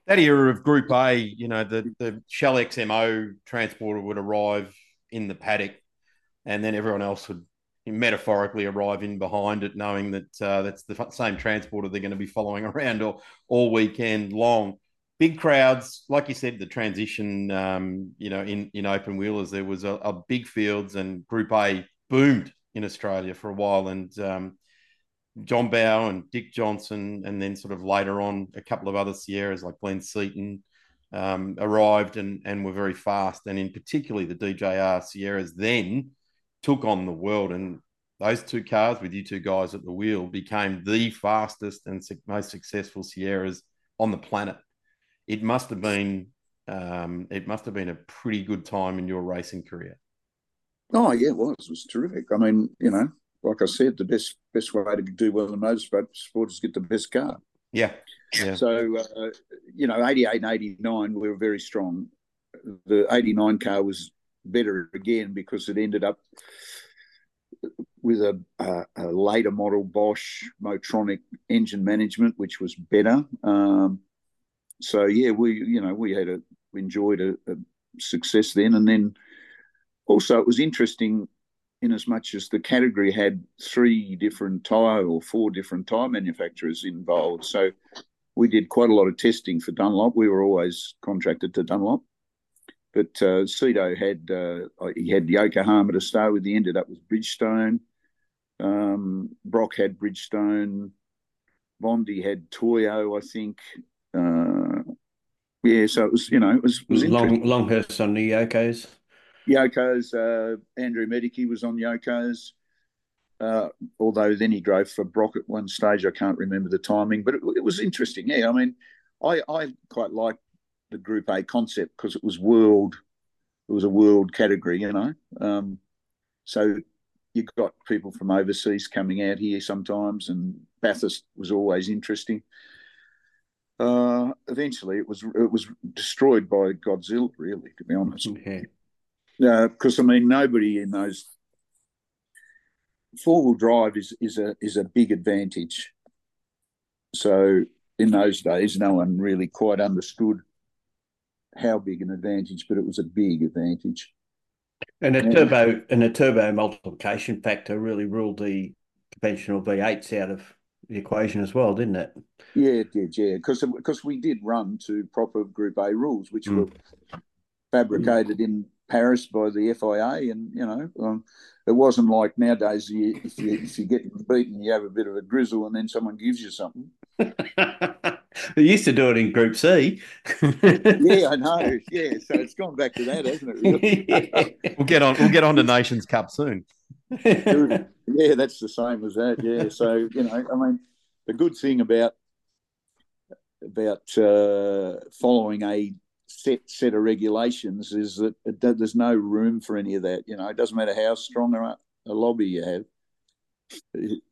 That era of Group A, you know, the the Shell XMO transporter would arrive in the paddock, and then everyone else would metaphorically arrive in behind it, knowing that uh, that's the same transporter they're going to be following around all, all weekend long big crowds, like you said, the transition, um, you know, in in open wheelers, there was a, a, big fields and Group A boomed in Australia for a while, and um, John Bowe and Dick Johnson, and then sort of later on a couple of other Sierras like Glenn Seton um, arrived and and were very fast, and in particularly the DJR Sierras then took on the world. And. Those two cars with you two guys at the wheel became the fastest and most successful Sierras on the planet it must have been um, it must have been a pretty good time in your racing career. Oh yeah, it was. It was terrific. I mean, you know, like I said, the best best way to do well in the motorsport sport is get the best car. Yeah. yeah. So uh, you know, eighty eight and eighty nine we were very strong. The eighty nine car was better again because it ended up with a, a, a, later model Bosch Motronic engine management, which was better. Um, so yeah, we you know we had a enjoyed a, a success then, and then also it was interesting in as much as the category had three different tyre or four different tyre manufacturers involved. So we did quite a lot of testing for Dunlop. We were always contracted to Dunlop. But uh, Cedo had uh, he had Yokohama to start with. He ended up with Bridgestone. Um, Brock had Bridgestone. Bondi had Toyo, I think. Uh, yeah, so it was, you know, it was, it was Long, Longhurst on the Yokos. Yokos, uh, Andrew Miedecke was on Yokos. Uh, although then he drove for Brock at one stage. I can't remember the timing, but it, it was interesting. Yeah, I mean, I, I quite liked the Group A concept because it was world, it was a world category, you know. Um, so you got people from overseas coming out here sometimes, and Bathurst was always interesting. Uh, eventually, it was it was destroyed by Godzilla. Really, to be honest. Yeah. Because uh, I mean, nobody in those four wheel drive is is a is a big advantage. So in those days, no one really quite understood how big an advantage, but it was a big advantage. And a turbo and a turbo multiplication factor really ruled the conventional V8s out of the equation as well, didn't it? Yeah, it did. Yeah, because because we did run to proper Group A rules, which mm. were fabricated mm. in Paris by the FIA, and you know, um, it wasn't like nowadays. You, if you if you get beaten, you have a bit of a grizzle, and then someone gives you something. they used to do it in Group C. yeah, I know. Yeah, so it's gone back to that, hasn't it? Really? yeah. We'll get on. We'll get on to Nations Cup soon. yeah, that's the same as that. Yeah, so you know, I mean, the good thing about about uh, following a set set of regulations is that it, there's no room for any of that. You know, it doesn't matter how strong a, a lobby you have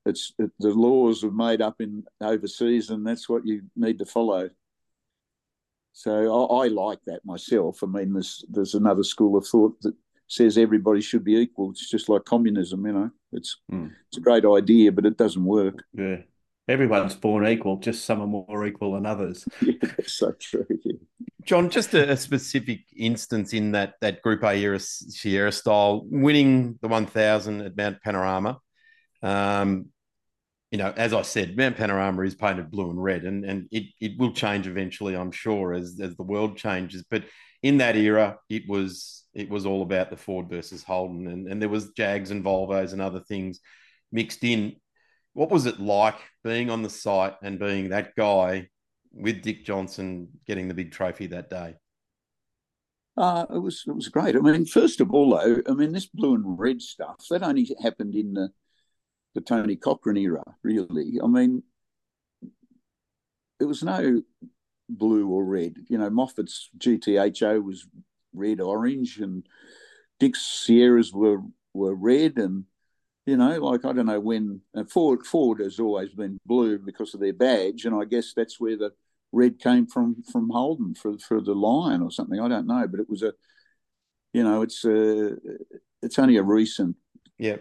it's it, the laws are made up in overseas, and that's what you need to follow. So I, I, like that myself. I mean, there's there's another school of thought that says everybody should be equal. It's just like communism, you know. It's mm. it's a great idea, but it doesn't work. Yeah, everyone's born equal. Just some are more equal than others. yeah, so true. Yeah. John, just a, a, specific instance in that that Group A era Sierra style, winning the 1000 at Mount Panorama um, you know, as I said, Mount Panorama is painted blue and red, and, and it, it will change eventually, I'm sure, as, as the world changes. But in that era, it was it was all about the Ford versus Holden, and, and there was Jags and Volvos and other things mixed in. What was it like being on the site and being that guy with Dick Johnson getting the big trophy that day? Uh, it was it was great. I mean, first of all, though, I mean this blue and red stuff that only happened in the the Tony Cochrane era, really. I mean, there was no blue or red. You know, Moffat's GTHO was red orange, and Dick's Sierras were were red, and you know, like I don't know when And Ford Ford has always been blue because of their badge, and I guess that's where the red came from from Holden for for the lion or something. I don't know, but it was a, you know, it's a it's only a recent yeah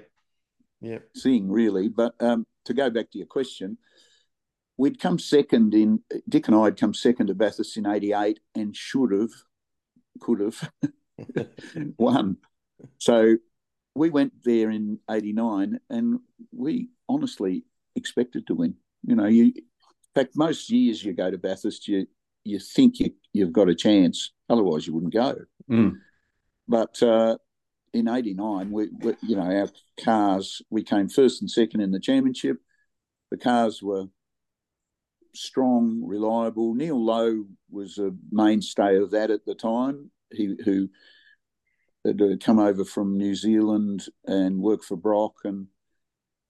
yeah. thing, really. But um, to go back to your question, we'd come second in Dick and I had come second to Bathurst in '88 and should have, could have won. So we went there in '89 and we honestly expected to win. You know, you in fact most years you go to Bathurst, you you think you you've got a chance, otherwise you wouldn't go. Mm. But uh, in '89, we, we, you know, our cars we came first and second in the championship. The cars were strong, reliable. Neil Lowe was a mainstay of that at the time. He who had come over from New Zealand and worked for Brock and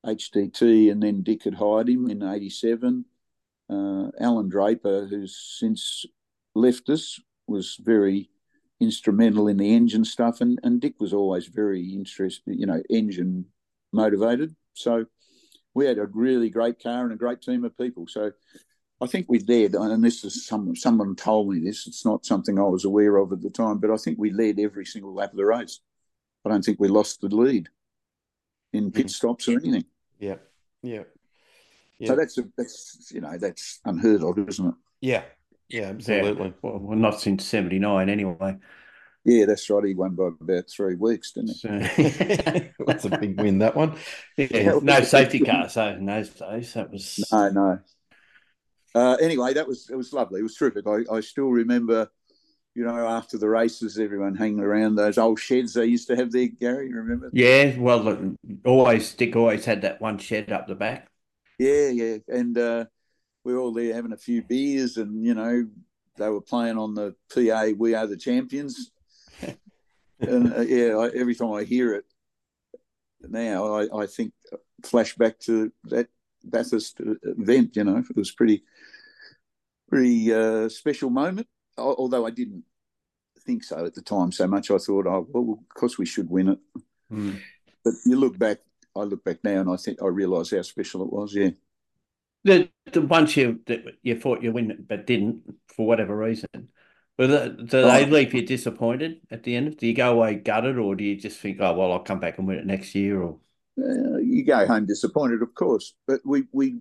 HDT, and then Dick had hired him in '87. Uh, Alan Draper, who's since left us, was very instrumental in the engine stuff, and, and Dick was always very interested, you know, engine motivated. So we had a really great car and a great team of people. So I think we led, and this is some someone told me this. It's not something I was aware of at the time, but I think we led every single lap of the race. I don't think we lost the lead in pit mm. stops or anything. Yeah, yeah. yeah. So that's a, that's you know that's unheard of, isn't it? Yeah, yeah, absolutely. Yeah. Well, well, not since '79 anyway. Yeah, that's right. He won by about three weeks, didn't he? that's a big win, that one. Yeah, no safety car, so in those days that was no, no. Uh, anyway, that was it was lovely. It was terrific. I, I still remember, you know, after the races, everyone hanging around those old sheds they used to have there. Gary, remember? Yeah, well, always Dick always had that one shed up the back. Yeah, yeah, and uh, we were all there having a few beers, and you know, they were playing on the PA "We Are the Champions." and uh, yeah, I, every time I hear it now, I, I think flashback to that Bathurst event. You know, it was pretty, pretty uh, special moment. Although I didn't think so at the time so much, I thought, oh well, of course we should win it. Mm. But you look back I look back now and I think I realise how special it was. Yeah. The the once you you thought you win it but didn't for whatever reason, but do they leave you disappointed at the end? Do you go away gutted, or do you just think, oh well, I'll come back and win it next year? Or uh, you go home disappointed, of course. But we we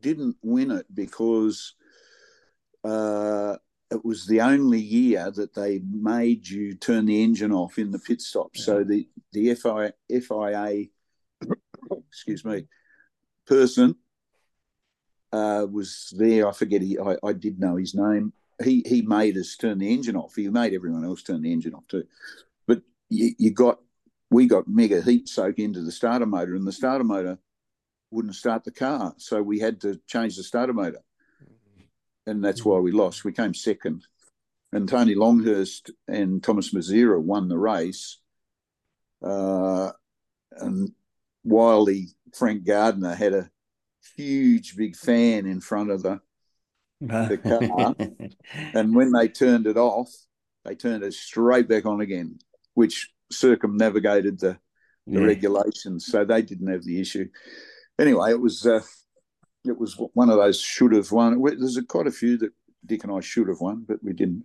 didn't win it because uh, it was the only year that they made you turn the engine off in the pit stop. Yeah. So the the FIA, FIA excuse me, person uh, was there. I forget. He, I, I did know his name. He he made us turn the engine off. He made everyone else turn the engine off too. But you, you got we got mega heat soak into the starter motor, and the starter motor wouldn't start the car, so we had to change the starter motor and that's why we lost. We came second, and Tony Longhurst and Tomas Mezera won the race. Uh, and Wiley Frank Gardner had a huge big fan in front of the, the car, and when they turned it off, they turned it straight back on again, which circumnavigated the, the yeah. regulations, so they didn't have the issue. Anyway, it was. Uh, it was one of those should have won. There's quite a few that Dick and I should have won, but we didn't.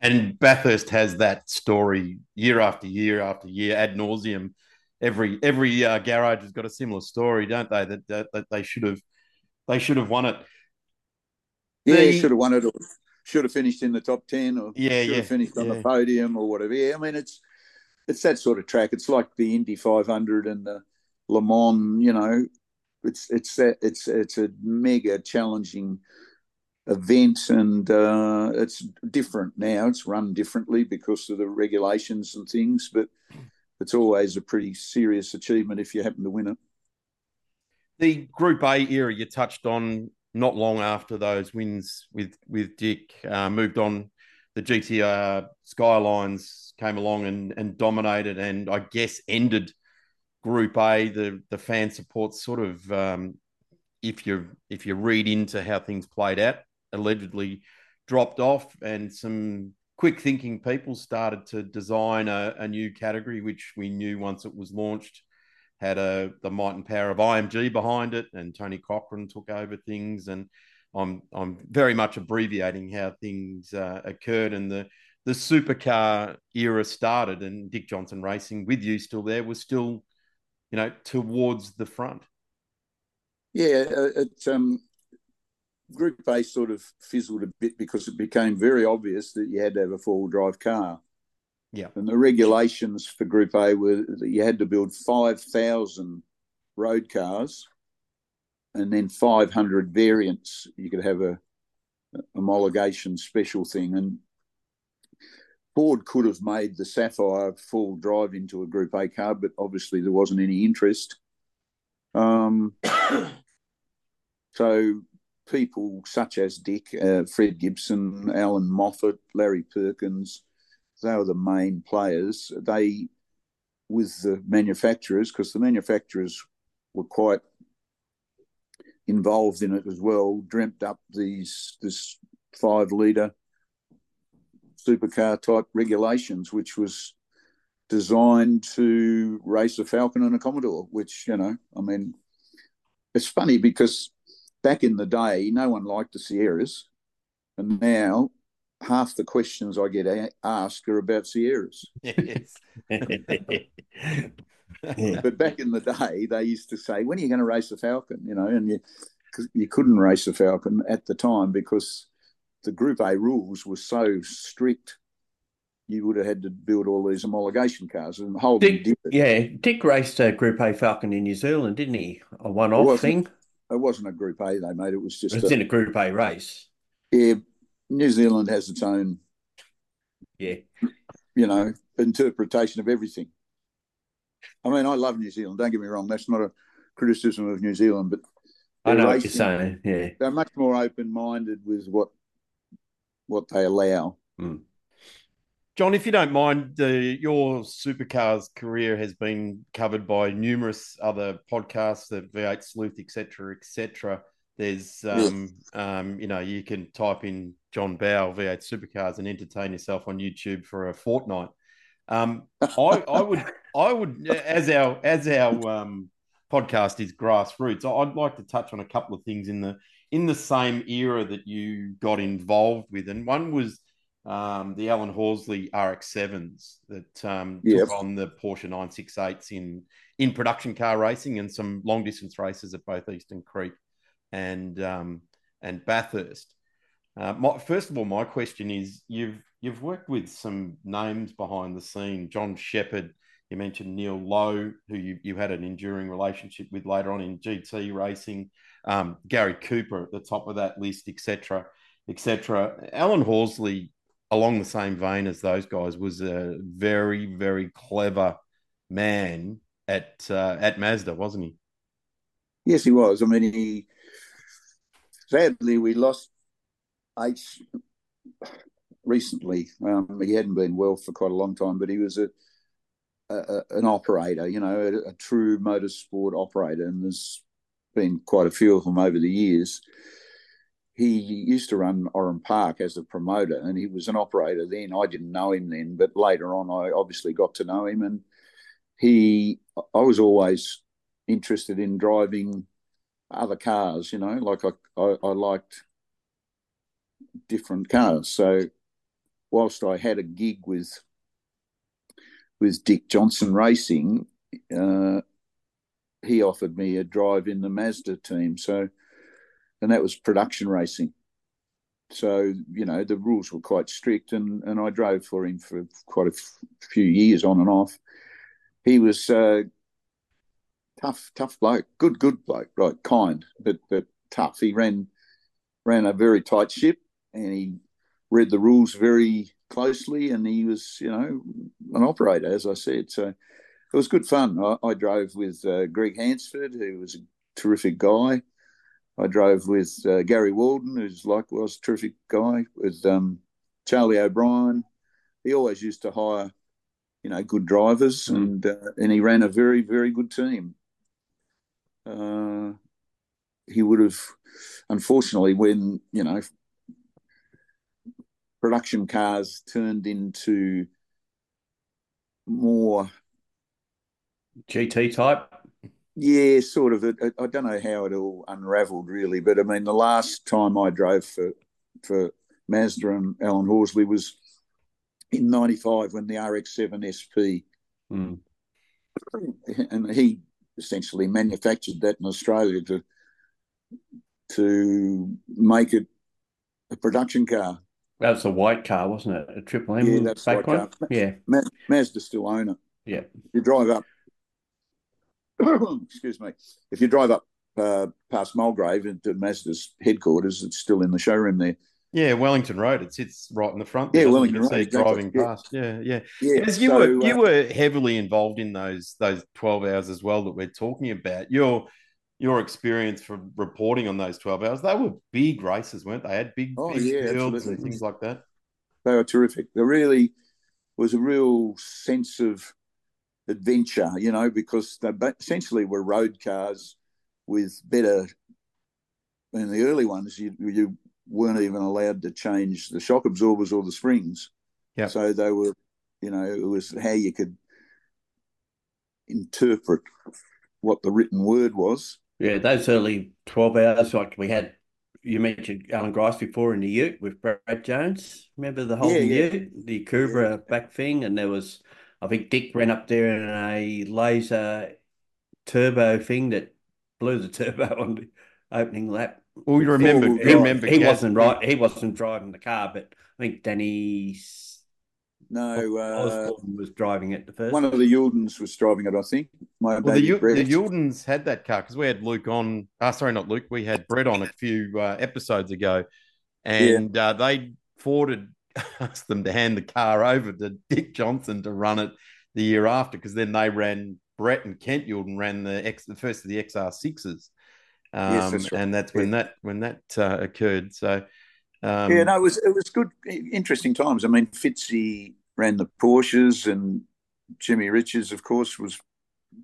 And Bathurst has that story year after year after year ad nauseum. Every every uh, garage has got a similar story, don't they? That, that, that they should have they should have won it. Yeah, the... should have won it, or should have finished in the top ten, or yeah, should yeah, have finished yeah. on the podium, or whatever. Yeah, I mean it's it's that sort of track. It's like the Indy 500 and the Le Mans. You know, it's it's that it's it's a mega challenging event and uh, it's different now. It's run differently because of the regulations and things, but it's always a pretty serious achievement if you happen to win it. The Group A era you touched on not long after those wins with with Dick uh, moved on. The GTR Skylines came along and, and dominated, and I guess ended Group A, the the fan support sort of, um, if you if you read into how things played out, allegedly dropped off, and some quick thinking people started to design a, a new category, which we knew once it was launched had a the might and power of IMG behind it, and Tony Cochrane took over things, and I'm I'm very much abbreviating how things uh, occurred, and the the supercar era started, and Dick Johnson Racing with you still there was still you know, towards the front? Yeah, uh, it, um, Group A sort of fizzled a bit because it became very obvious that you had to have a four wheel drive car. Yeah. And the regulations for Group A were that you had to build 5,000 road cars and then 500 variants. You could have a homologation special thing. And Ford could have made the Sapphire full drive into a Group A car, but obviously there wasn't any interest. Um, so people such as Dick, uh, Fred Gibson, Allan Moffat, Larry Perkins, they were the main players. They, with the manufacturers, because the manufacturers were quite involved in it as well, dreamt up these this five litre supercar type regulations, which was designed to race a Falcon and a Commodore, which, you know, I mean, it's funny because back in the day, no one liked the Sierras. And now half the questions I get asked are about Sierras. Yes. but back in the day, they used to say, when are you going to race a Falcon? You know, and you, you couldn't race a Falcon at the time because the Group A rules were so strict, you would have had to build all these homologation cars and hold Dick, Yeah, Dick raced a Group A Falcon in New Zealand, didn't he? A one-off thing. It wasn't a Group A, they made it was just. It was a, in a Group A race. Yeah, New Zealand has its own. Yeah. You know, interpretation of everything. I mean, I love New Zealand. Don't get me wrong. That's not a criticism of New Zealand, but I know racing, what you're saying. Yeah, they're much more open-minded with what what they allow. Mm. John, if you don't mind, the, your supercars career has been covered by numerous other podcasts, the V8 Sleuth, etc., etc. There's, um, um, you know, you can type in John Bowe V8 Supercars and entertain yourself on YouTube for a fortnight. Um, I, I would, I would, as our as our um, podcast is grassroots, I'd like to touch on a couple of things in the in the same era that you got involved with, and one was um, the Alan Horsley RX sevens that um, yep. took on the Porsche 968s in in production car racing and some long distance races at both Eastern Creek and um, and Bathurst. Uh, my, first of all, my question is: you've you've worked with some names behind the scene. John Sheppard, you mentioned Neil Lowe, who you, you had an enduring relationship with later on in GT racing. Um, Gary Cooper at the top of that list, etc., etc. Alan Horsley, along the same vein as those guys, was a very very clever man at uh, at Mazda, wasn't he? Yes, he was. I mean, he sadly we lost H recently. Um, he hadn't been well for quite a long time, but he was a, a an operator, you know, a, a, true motorsport operator, and there's been quite a few of them over the years. He used to run Oran Park as a promoter, and he was an operator then. I didn't know him then, but later on, I obviously got to know him, and he. I was always interested in driving other cars, you know, like I, I, I liked different cars. So whilst I had a gig with with Dick Johnson Racing, uh, he offered me a drive in the Mazda team. So, and that was production racing. So you know the rules were quite strict, and and I drove for him for quite a f- few years on and off. He was uh, tough, tough bloke, good, good bloke, right, kind, but but tough. He ran ran a very tight ship, and he read the rules very closely, and he was, you know, an operator, as I said. So it was good fun. I, I drove with uh, Greg Hansford, who was a terrific guy. I drove with uh, Gary Waldon, who's likewise a terrific guy, with um, Charlie O'Brien. He always used to hire, you know, good drivers, mm. and uh, and he ran a very very good team. Uh, he would have, unfortunately, when you know production cars turned into more GT type. Yeah, sort of. I don't know how it all unravelled really, but I mean, the last time I drove for for Mazda and Alan Horsley was in '95 when the RX-7 SP, mm. and he essentially manufactured that in Australia to to make it a production car. That was a white car, wasn't it? A triple M. Yeah, that's white car. Yeah, Mazda still own it. Yeah, you drive up. excuse me. If you drive up uh, past Mulgrave into Mazda's headquarters, it's still in the showroom there. Yeah, Wellington Road. It sits right in the front. Yeah, Wellington Road. Exactly. Driving yeah. past. Yeah, yeah. yeah As you so, were you uh, were heavily involved in those those twelve hours as well that we're talking about. Your your experience for reporting on those twelve hours, they were big races, weren't they? they had big, oh, big yeah, fields and things like that. They were terrific. There really was a real sense of adventure, you know, because they essentially were road cars with better. In the early ones, you you weren't even allowed to change the shock absorbers or the springs. Yeah. So they were, you know, it was how you could interpret what the written word was. Yeah, those early 12 hours, like we had, you mentioned Allan Grice before in the Ute with Brad Jones. Remember the whole yeah, yeah. Ute, the Cobra yeah. back thing? And there was, I think Dick ran up there in a laser turbo thing that blew the turbo on the opening lap. Well, you remember, he, remember he wasn't right. He wasn't driving the car, but I think Danny. No, uh, was driving it the first. One of the Youldens was driving it, I think. My well, the, the Youldens had that car because we had Luke on. Uh, sorry, not Luke. We had Brett on a few uh, episodes ago, and yeah. uh, they Forded asked them to hand the car over to Dick Johnson to run it the year after because then they ran Brett and Kent Youlden ran the X, the first of the XR sixes. Um, yes, that's right. and that's when yeah. that when that uh, occurred. So um, yeah, no, it was it was good, interesting times. I mean, Fitzy ran the Porsches, and Jimmy Richards, of course, was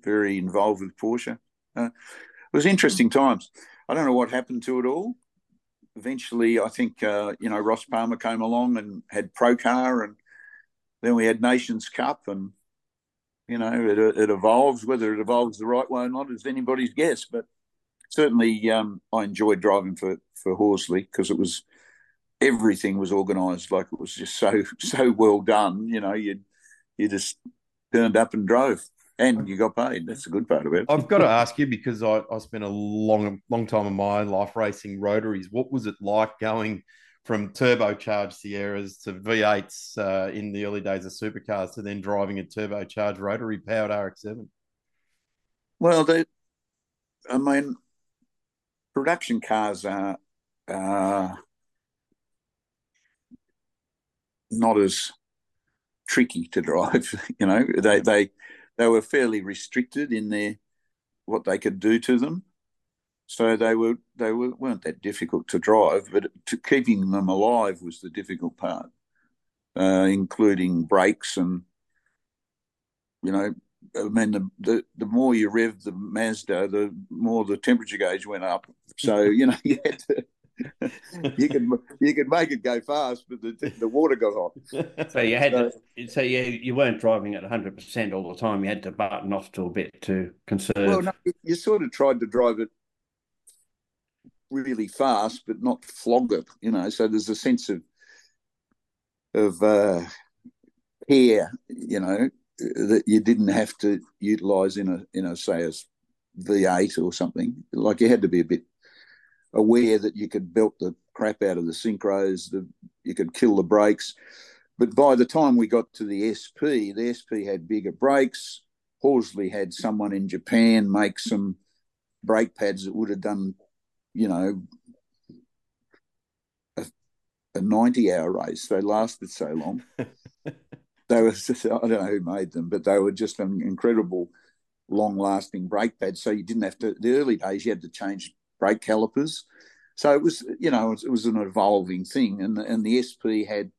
very involved with Porsche. Uh, it was interesting times. I don't know what happened to it all. Eventually, I think uh, you know Ross Palmer came along and had Procar, and then we had Nations Cup, and you know it, it evolves. Whether it evolves the right way or not is anybody's guess. But certainly, um, I enjoyed driving for for Horsley because it was everything was organised like it was just so so well done. You know, you you just turned up and drove and you got paid. That's the good part of it. I've got to ask you because I, I spent a long, long time of my life racing rotaries. What was it like going from turbocharged Sierras to V8s uh, in the early days of supercars to then driving a turbocharged rotary powered RX7? Well, they, I mean, production cars are uh, not as tricky to drive. You know, they they they were fairly restricted in their what they could do to them. So they were they were, weren't that difficult to drive, but to keeping them alive was the difficult part, uh, including brakes and you know, I mean the, the the more you rev the Mazda, the more the temperature gauge went up. So you know you had to you could you could make it go fast, but the the water got hot. So you had so, to, so you you weren't driving at hundred percent all the time. You had to button off to a bit to conserve. Well, no, you sort of tried to drive it really fast, but not flog it. You know, so there's a sense of of uh, care. You know that you didn't have to utilize in a in a say a V8 or something. Like you had to be a bit aware that you could belt the crap out of the synchros, the, you could kill the brakes. But by the time we got to the SP, the SP had bigger brakes. Horsley had someone in Japan make some brake pads that would have done, you know, a, a 90 hour race. They lasted so long. they were, just, I don't know who made them, but they were just an incredible long lasting brake pads. So you didn't have to, the early days, you had to change brake calipers. So it was, you know, it was an evolving thing, and the, and the SP had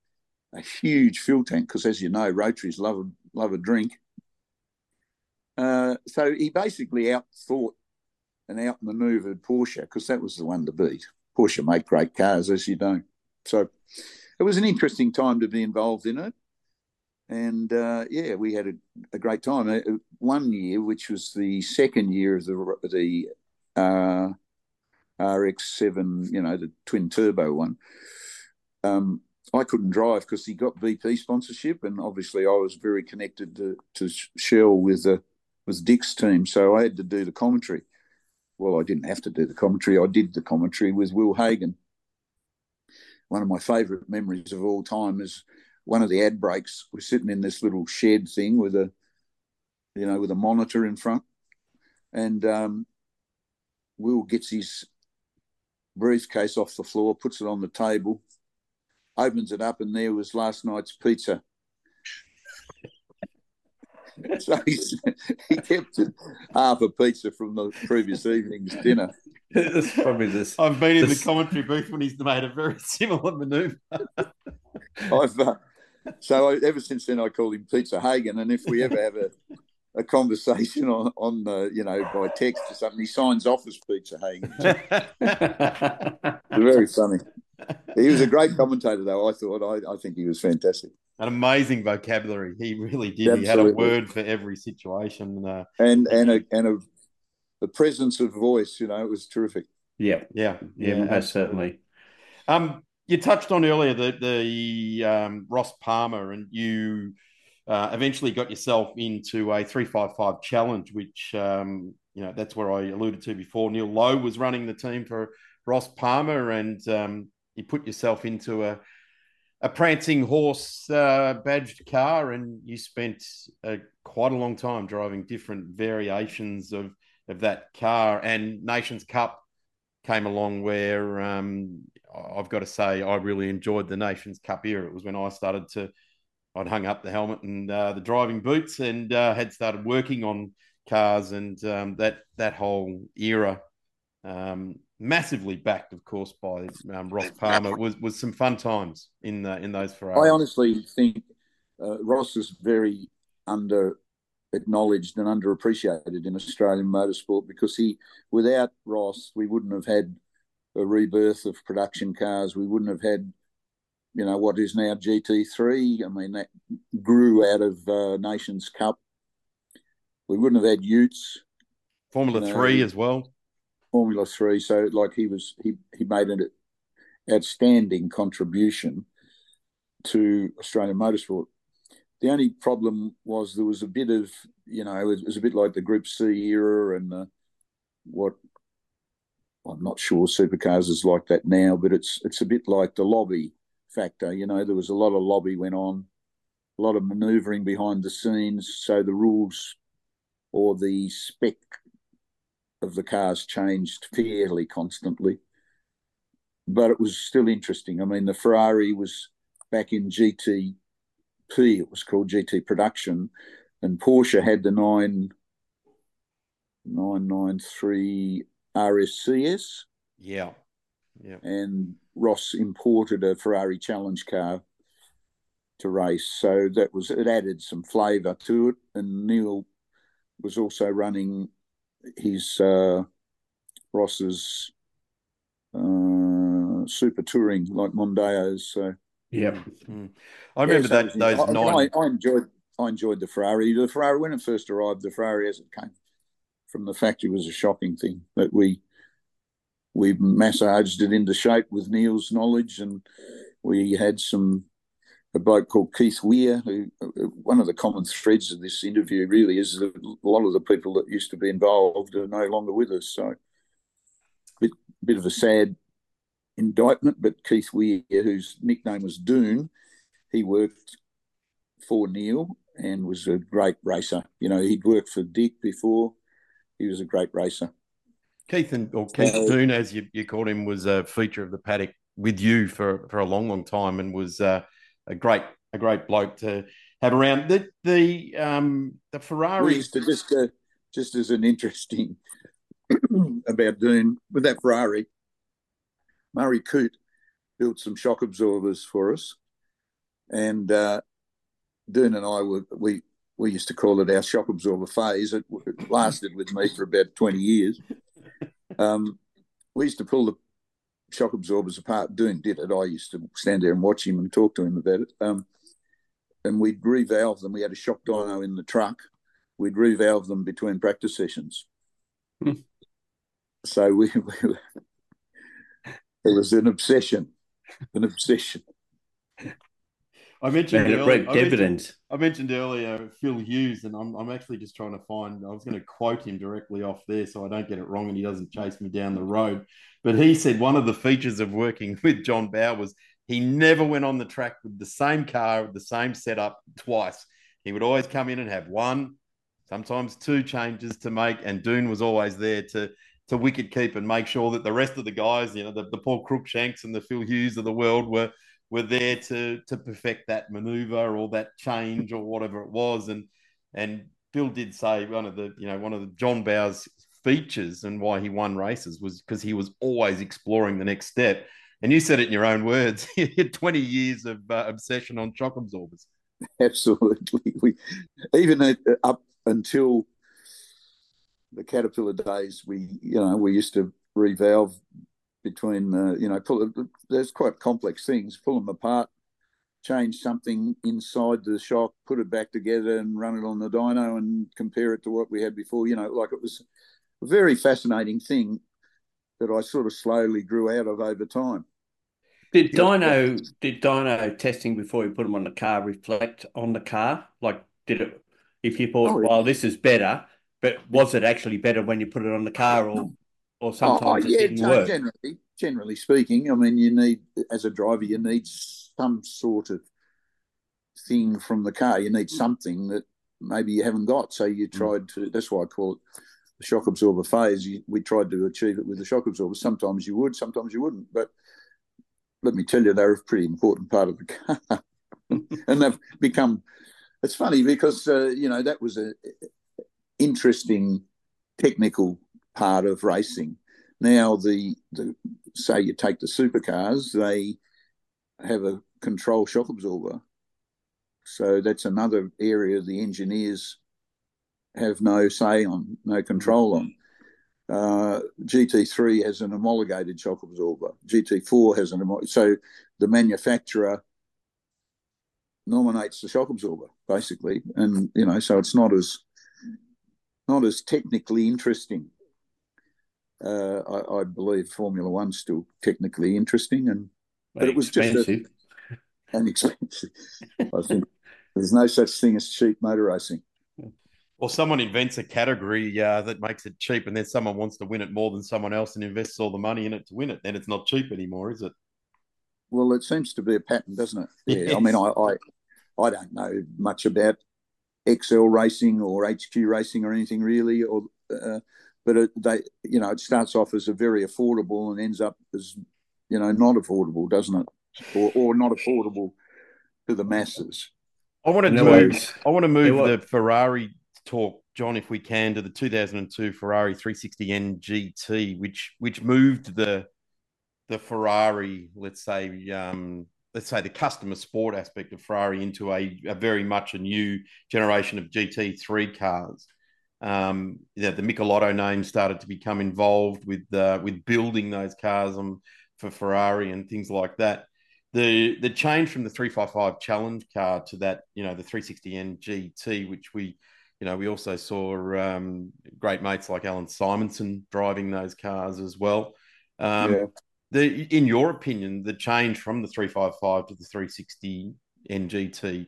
a huge fuel tank because, as you know, rotaries love a, love a drink. Uh, so he basically outthought and outmaneuvered Porsche because that was the one to beat. Porsche make great cars, as you know. So it was an interesting time to be involved in it. And uh, yeah, we had a, a, great time. Uh, one year, which was the second year of the the uh, RX7, you know, the twin turbo one. Um, I couldn't drive because he got BP sponsorship, and obviously I was very connected to, to Shell with the with Dick's team, so I had to do the commentary. Well, I didn't have to do the commentary; I did the commentary with Will Hagon. One of my favourite memories of all time is one of the ad breaks. We're sitting in this little shed thing with a, you know, with a monitor in front, and um, Will gets his briefcase off the floor, puts it on the table, opens it up, and there was last night's pizza. so he, he kept half a pizza from the previous evening's dinner. That's probably this. I've been in the commentary booth when he's made a very similar manoeuvre. I've uh, so I, ever since then I call him Pizza Hagon, and if we ever have a a conversation on on the you know by text or something. He signs off as Pizza Hagon. very funny. He was a great commentator, though. I thought. I, I think he was fantastic. An amazing vocabulary. He really did. Absolutely. He had a word for every situation. Uh, and and a and a the presence of voice. You know, it was terrific. Yeah, yeah, yeah, yeah certainly. Um, you touched on earlier the the um, Ross Palmer, and you uh, eventually got yourself into a 355 challenge, which, um, you know, that's where I alluded to before. Neil Lowe was running the team for Ross Palmer, and um, you put yourself into a, a prancing horse uh, badged car, and you spent uh, quite a long time driving different variations of, of that car. And Nations Cup came along where um, I've got to say I really enjoyed the Nations Cup era. It was when I started to I'd hung up the helmet and uh, the driving boots and uh, had started working on cars and um, that that whole era. Um, massively backed, of course, by um, Ross Palmer was was some fun times in in those Ferraris. I honestly think uh, Ross is very under acknowledged and underappreciated in Australian motorsport because he, without Ross, we wouldn't have had a rebirth of production cars. We wouldn't have had you know what is now GT3. I mean that grew out of uh, Nations Cup. We wouldn't have had Utes. Formula you know, Three as well. Formula Three. So like he was he he made an outstanding contribution to Australian motorsport. The only problem was there was a bit of you know it was a bit like the Group C era and uh, what I'm not sure supercars is like that now, but it's it's a bit like the lobby factor. You know, there was a lot of lobby went on, a lot of manoeuvring behind the scenes, so the rules or the spec of the cars changed fairly constantly. But it was still interesting. I mean, the Ferrari was back in GTP, it was called GT Production, and Porsche had the 9 993 RSCS. Yeah. Yeah. And Ross imported a Ferrari challenge car to race. So that was it added some flavour to it. And Neil was also running his uh, Ross's uh, super touring like Mondeo's. So yeah, mm. I remember yeah, so that those I, nine. I, I, enjoyed I enjoyed the Ferrari. The Ferrari when it first arrived, the Ferrari as it came from the factory was a shocking thing. But we we massaged it into shape with Neil's knowledge, and we had some a bloke called Keith Weir, who uh, one of the common threads of this interview really is that a lot of the people that used to be involved are no longer with us. So, bit bit of a sad indictment. But Keith Weir, whose nickname was Doon, he worked for Neil and was a great racer. You know, he'd worked for Dick before. He was a great racer. Keith and or Keith uh, Doon, as you, you called him, was a feature of the paddock with you for, for a long, long time, and was uh, a great a great bloke to have around. The the um the Ferrari. used to just uh, just as an interesting about Doon with that Ferrari, Murray Coote built some shock absorbers for us, and uh, Doon and I were we we used to call it our shock absorber phase. It, it lasted with me for about twenty years. Um, we used to pull the shock absorbers apart. Doon did it. I used to stand there and watch him and talk to him about it. Um, and we'd revalve them. We had a shock dyno in the truck. We'd revalve them between practice sessions. Hmm. So we, we, it was an obsession, an obsession. I mentioned earlier, I mentioned, I mentioned, earlier Phil Hughes, and I'm, I'm actually just trying to find. I was going to quote him directly off there, so I don't get it wrong, and he doesn't chase me down the road. But he said one of the features of working with John Bowe was he never went on the track with the same car with the same setup twice. He would always come in and have one, sometimes two changes to make, and Doon was always there to to wicket keep and make sure that the rest of the guys, you know, the, the Paul Crookshanks and the Phil Hughes of the world were were there to to perfect that maneuver or that change or whatever it was. And and Bill did say one of the you know one of the John Bowe's features and why he won races was because he was always exploring the next step. And you said it in your own words. Had 20 years of uh, obsession on shock absorbers. Absolutely. We even at, up until the Caterpillar days, we you know we used to revalve between uh, you know pull, it there's quite complex things. Pull them apart change something inside the shock put it back together and run it on the dyno and compare it to what we had before. You know like it was a very fascinating thing that i sort of slowly grew out of over time. Did dyno did dyno testing before you put them on the car reflect on the car? Like did it if you thought oh, well this is better but was it actually better when you put it on the car or or sometimes oh, yeah, it didn't work. Generally, generally speaking, I mean, you need as a driver, you need some sort of thing from the car. You need something that maybe you haven't got. So you mm. tried to. That's why I call it the shock absorber phase. You, we tried to achieve it with the shock absorber. Sometimes you would, sometimes you wouldn't. But let me tell you, they're a pretty important part of the car, and they've become. It's funny because uh, you know that was a interesting technical part of racing. Now, the, the say you take the supercars, they have a control shock absorber. So that's another area the engineers have no say on, no control on. Uh, GT3 has an homologated shock absorber. GT4 has an so the manufacturer nominates the shock absorber basically, and you know, so it's not as not as technically interesting. Uh, I, I, believe Formula One's still technically interesting, and but it was expensive. just a, and expensive. I think there's no such thing as cheap motor racing. Or someone invents a category uh, that makes it cheap, and then someone wants to win it more than someone else and invests all the money in it to win it. Then it's not cheap anymore, is it? Well, it seems to be a pattern, doesn't it? Yeah. Yes. I mean, I, I I don't know much about XL racing or HQ racing or anything really, or uh, but it, they you know it starts off as a very affordable and ends up as you know not affordable, doesn't it? Or or not affordable to the masses. I want to move. I want to move the Ferrari talk, John, if we can, to the 2002 Ferrari 360N GT, which which moved the the Ferrari, let's say, um, let's say the customer sport aspect of Ferrari into a, a very much a new generation of GT3 cars. Um, yeah, the Michelotto name started to become involved with uh, with building those cars on, for Ferrari and things like that. The the change from the 355 Challenge car to that, you know, the 360N GT, which we, you know, we also saw um, great mates like Allan Simonsen driving those cars as well. Um, yeah the in your opinion, the change from the 355 to the 360 NGT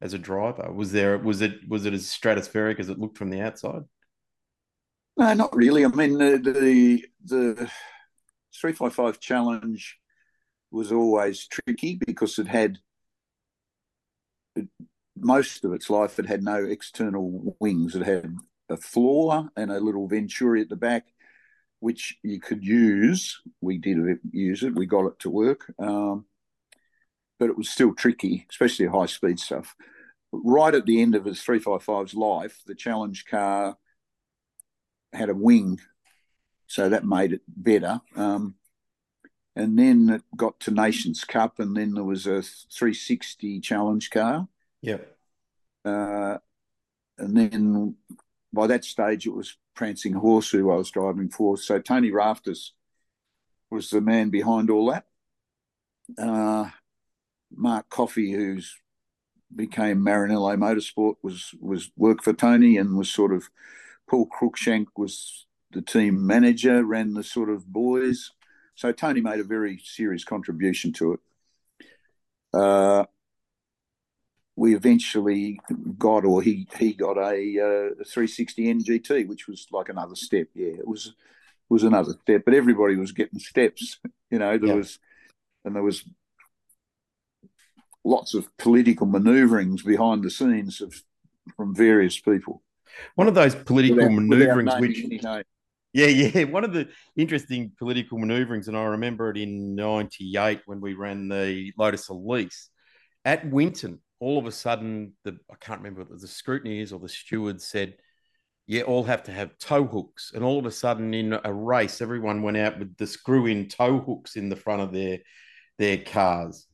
as a driver was there was it was it as stratospheric as it looked from the outside? No, not really. I mean the the, the 355 challenge was always tricky because it had most of its life it had no external wings. It had a floor and a little venturi at the back which you could use. We did use it. We got it to work, um, but it was still tricky, especially high speed stuff. Right at the end of its 355's life, the challenge car had a wing, so that made it better. Um, and then it got to Nations Cup, and then there was a 360 challenge car. Yep. Uh, and then by that stage, it was Prancing Horse who I was driving for. So Tony Rafters was the man behind all that. Uh, Mark Coffey, who's became Maranello Motorsport, was was worked for Tony and was sort of Paul Cruikshank was the team manager, ran the sort of boys. So Tony made a very serious contribution to it. Uh, we eventually got, or he he got a, uh, 360 NGT, which was like another step. Yeah, it was was another step, but everybody was getting steps. You know, there yeah. was, and there was lots of political manoeuvrings behind the scenes of from various people. One of those political without, manoeuvrings, without which yeah, yeah, one of the interesting political manoeuvrings, and I remember it in '98 when we ran the Lotus Elise at Winton all of a sudden, the I can't remember the scrutineers or the stewards said, yeah, all have to have tow hooks. And all of a sudden, in a race, everyone went out with the screw-in tow hooks in the front of their their cars.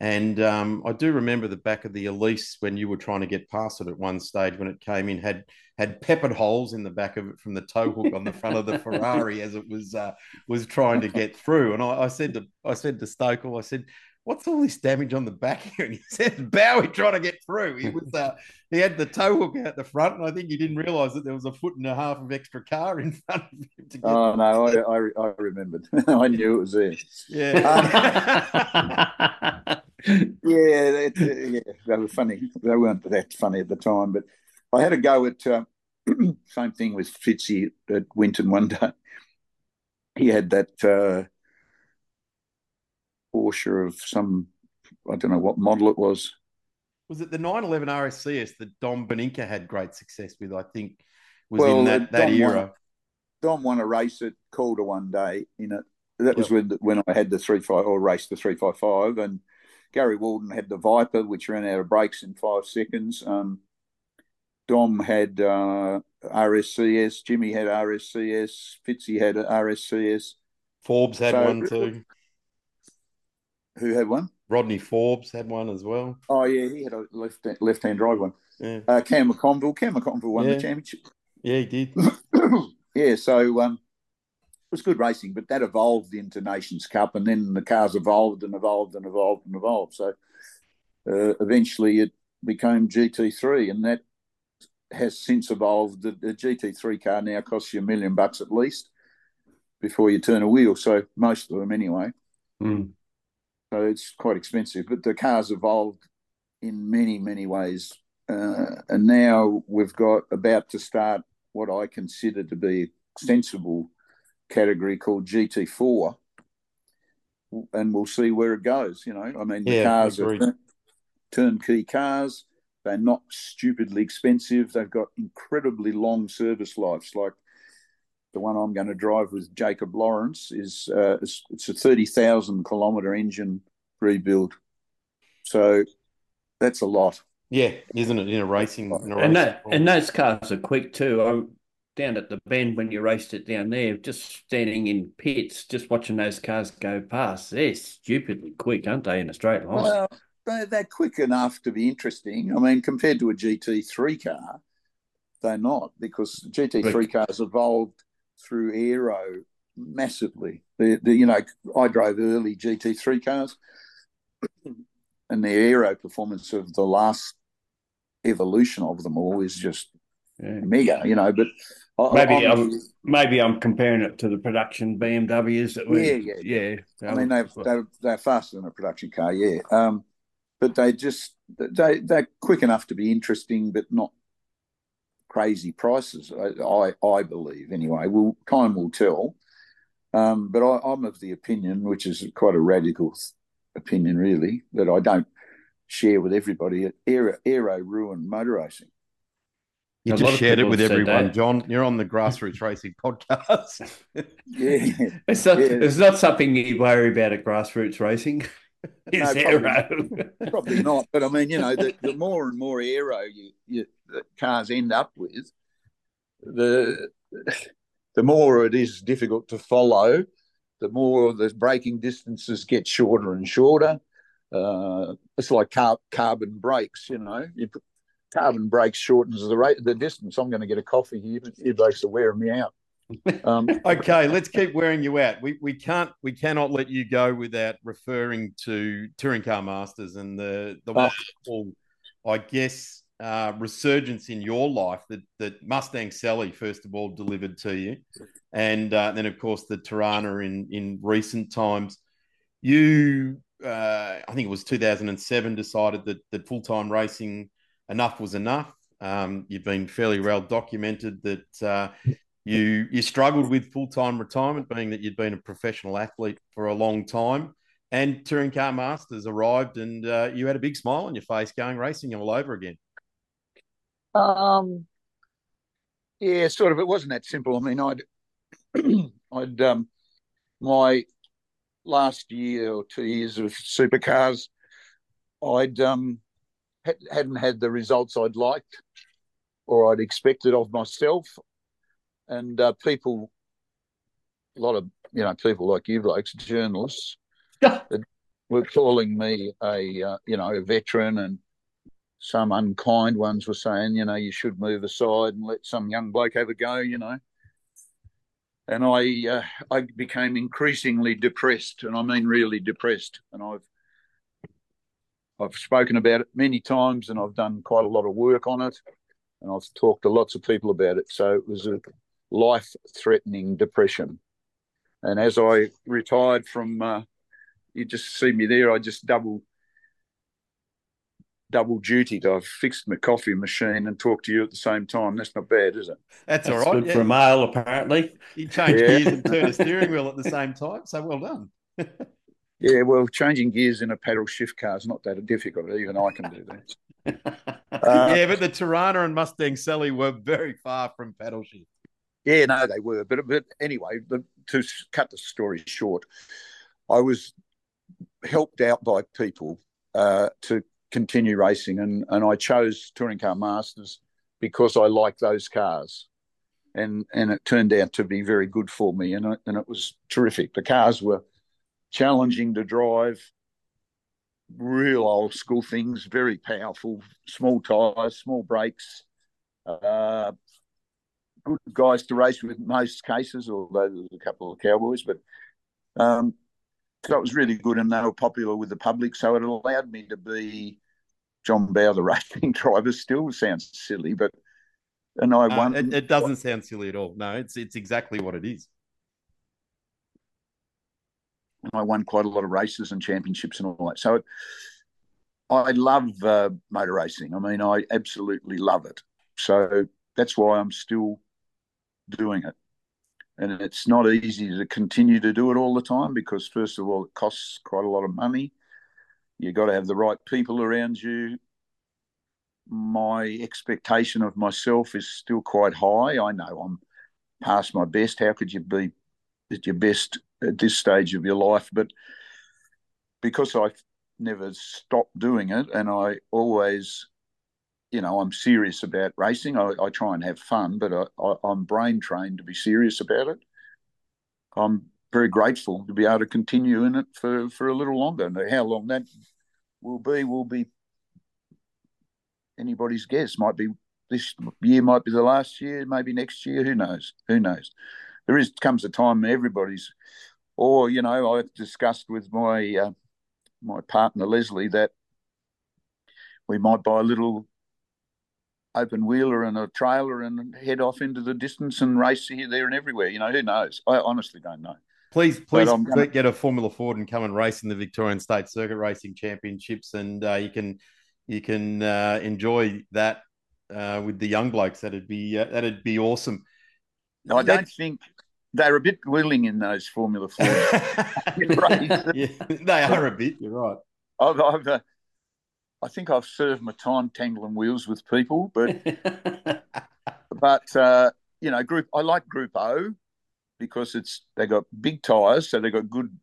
And um, I do remember the back of the Elise when you were trying to get past it at one stage when it came in had had peppered holes in the back of it from the tow hook on the front of the Ferrari as it was uh, was trying to get through. And I, I said to I said to Stokel, I said, what's all this damage on the back here? And he said, Bowie trying to get through. He was uh, he had the tow hook out the front, and I think he didn't realise that there was a foot and a half of extra car in front of him. To get oh no, I, I, I remembered. I knew it was there. Yeah. yeah, that, uh, yeah, they were funny. They weren't that funny at the time, but I had a go at uh, same thing with Fitzy at Winton one day. He had that uh, Porsche of some, I don't know what model it was. Was it the 911 RSCS that Dom Beninca had great success with? I think was well, in that, that era. Won, Dom won a race at Calder one day in it. That was yep. when when I had the three five or raced the three five five, and Gary Waldon had the Viper, which ran out of brakes in five seconds. Um, Dom had uh, RSCS, Jimmy had RSCS, Fitzy had RSCS. Forbes had so, one too. Who had one? Rodney Forbes had one as well. Oh yeah, he had a left left hand drive one. Yeah. Uh, Cam McConville, Cam McConville won yeah. the championship. Yeah, he did. yeah, so um, it was good racing, but that evolved into Nations Cup, and then the cars evolved and evolved and evolved and evolved. So uh, eventually it became GT3, and that has since evolved. The, the, GT3 car now costs you a million bucks at least before you turn a wheel. So most of them, anyway. Mm. So it's quite expensive, but the car's evolved in many, many ways. Uh, and now we've got about to start what I consider to be a sensible category called GT4, and we'll see where it goes. You know, I mean, the yeah, cars are turnkey cars. They're not stupidly expensive. They've got incredibly long service lives. Like the one I'm going to drive with Jacob Lawrence is uh, it's, it's a thirty thousand kilometre engine rebuild. So that's a lot. Yeah, isn't it in a racing? In a and that and those cars are quick too. I'm down at the bend when you raced it down there, just standing in pits, just watching those cars go past. They're stupidly quick, aren't they, in a straight line? Well, they're, they're quick enough to be interesting. I mean, compared to a GT3 car, they're not because GT3 cars evolved through aero massively. The, the you know, I drove early GT3 cars, and the aero performance of the last evolution of them all is just yeah. mega. You know, but maybe I'm, I'm, maybe I'm comparing it to the production BMWs that we, yeah, yeah, yeah. I mean, they're, they're, they're faster than a production car, yeah. Um, but they just they they're quick enough to be interesting, but not crazy prices. I I, I believe anyway. Will time will tell. Um, but I, am of the opinion, which is quite a radical opinion, really, that I don't share with everybody. Aero, aero ruined motor racing. You a just shared it with everyone, that. John. You're on the grassroots racing podcast. yeah, it's not. Yeah. It's not something you worry about at grassroots racing. no, probably, probably, not. But I mean, you know, the, the more and more aero you, you cars end up with, the the more it is difficult to follow. The more the braking distances get shorter and shorter. Uh, it's like car, carbon brakes, you know. You put, carbon brakes shortens the rate the distance. I'm going to get a coffee here. You blokes are wearing me out. Um, okay, let's keep wearing you out. We we can't we cannot let you go without referring to touring car masters and the the uh, wonderful, I guess, uh, resurgence in your life that that Mustang Sally first of all delivered to you, and uh, then of course the Torana in in recent times. You, uh, I think it was 2007, decided that that full time racing enough was enough. Um, you've been fairly well documented that uh, you you struggled with full time retirement, being that you'd been a professional athlete for a long time. And Touring Car Masters arrived, and uh, you had a big smile on your face, going racing all over again. Um, yeah, sort of. It wasn't that simple. I mean, I'd I'd um, my last year or two years of supercars, I'd um, hadn't had the results I'd liked or I'd expected of myself. And uh, people, a lot of you know people like you blokes, journalists, were calling me a uh, you know a veteran, and some unkind ones were saying you know you should move aside and let some young bloke have a go, you know. And I uh, I became increasingly depressed, and I mean really depressed, and I've I've spoken about it many times and I've done quite a lot of work on it and I've talked to lots of people about it. So it was a life threatening depression. And as I retired from, uh, you just see me there, I just double double duty I've fixed my coffee machine and talked to you at the same time. That's not bad, is it? That's, That's all right. Good yeah. for a male, apparently. You change yeah. gears and turn a steering wheel at the same time. So well done. Yeah, well, changing gears in a paddle shift car is not that difficult. Even I can do that. uh, yeah, but the Torana and Mustang Sally were very far from paddle shift. Yeah, no, they were. But but anyway, the, to cut the story short, I was helped out by people uh, to continue racing, and and I chose Touring Car Masters because I like those cars, and and it turned out to be very good for me, and and it was terrific. The cars were challenging to drive, real old school things, very powerful, small tyres, small brakes, uh, good guys to race with most cases, although there was a couple of cowboys, but um, so it was really good and they were popular with the public. So it allowed me to be John Bowe, the racing driver, still sounds silly, but and I uh, won. It, it, doesn't sound silly at all. No, it's it's exactly what it is. I won quite a lot of races and championships and all that. So I love uh, motor racing. I mean, I absolutely love it. So that's why I'm still doing it. And it's not easy to continue to do it all the time because, first of all, it costs quite a lot of money. You've got to have the right people around you. My expectation of myself is still quite high. I know I'm past my best. How could you be at your best at this stage of your life? But because I've never stopped doing it and I always you know, I'm serious about racing. I, I try and have fun, but I, am brain trained to be serious about it. I'm very grateful to be able to continue in it for, for a little longer. How long that will be will be anybody's guess. Might be this year, might be the last year, maybe next year. Who knows? Who knows? There is comes a time everybody's, or you know, I've discussed with my uh, my partner Leslie that we might buy a little open wheeler and a trailer and head off into the distance and race here, there, and everywhere. You know, who knows? I honestly don't know. Please, please gonna... get a Formula Ford and come and race in the Victorian State Circuit Racing Championships, and uh, you can you can uh, enjoy that uh, with the young blokes. That'd be uh, that'd be awesome. No, I don't think they're a bit willing in those Formula Fords. yeah, they are a bit. You're right. I've, I've uh, I think I've served my time tangling wheels with people, but but uh, you know, group I like Group O because it's they got big tires, so they got good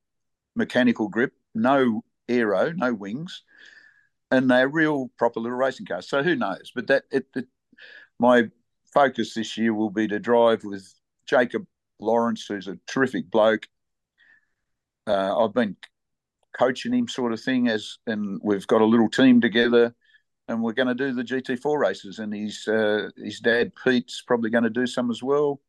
mechanical grip, no aero, no wings, and they're real proper little racing cars. So who knows? But that it, it my focus this year will be to drive with Jacob Lawrence, who's a terrific bloke. Uh, I've been coaching him sort of thing as and we've got a little team together and we're going to do the GT4 races and his uh, his dad Pete's probably going to do some as well.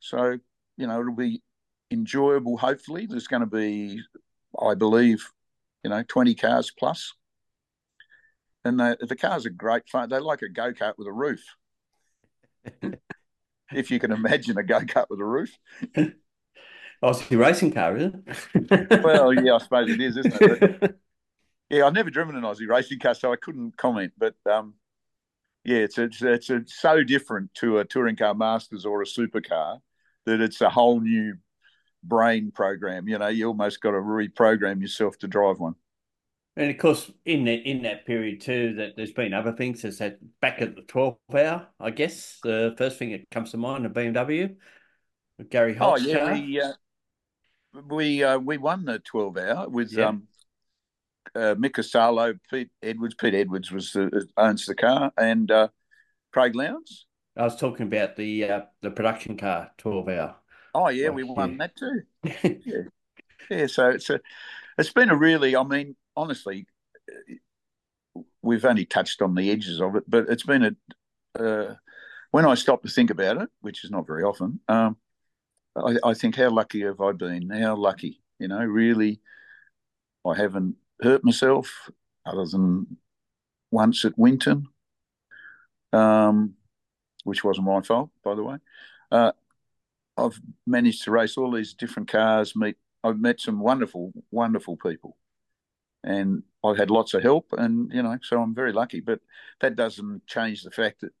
So you know it'll be enjoyable hopefully. There's going to be I believe you know 20 cars plus. And the, the cars are great fun. They're like a go-kart with a roof. If you can imagine a go-kart with a roof Aussie racing car, is it? well, yeah, I suppose it is, isn't it? But, yeah, I've never driven an Aussie racing car, so I couldn't comment. But um, yeah, it's it's it's, it's so different to a touring car masters or a supercar that it's a whole new brain program. You know, you almost got to reprogram yourself to drive one. And of course, in that in that period too, that there's been other things. There's that back at the 12 hour, I guess. The first thing that comes to mind, a BMW. Gary Holt's Oh yeah, uh, we uh, we won the twelve hour with yeah. um, uh, Mick Asalo, Pete Edwards. Pete Edwards was the, owns the car, and uh, Craig Lowndes. I was talking about the uh, the production car twelve hour. Oh yeah, we won that too. yeah. yeah, so it's a it's been a really. I mean, honestly, we've only touched on the edges of it, but it's been a. Uh, when I stop to think about it, which is not very often, um, I, I think how lucky have I been? How lucky, you know, really, I haven't hurt myself other than once at Winton, um, which wasn't my fault, by the way. Uh, I've managed to race all these different cars. Meet, I've met some wonderful, wonderful people, and I've had lots of help, and you know, so I'm very lucky. But that doesn't change the fact that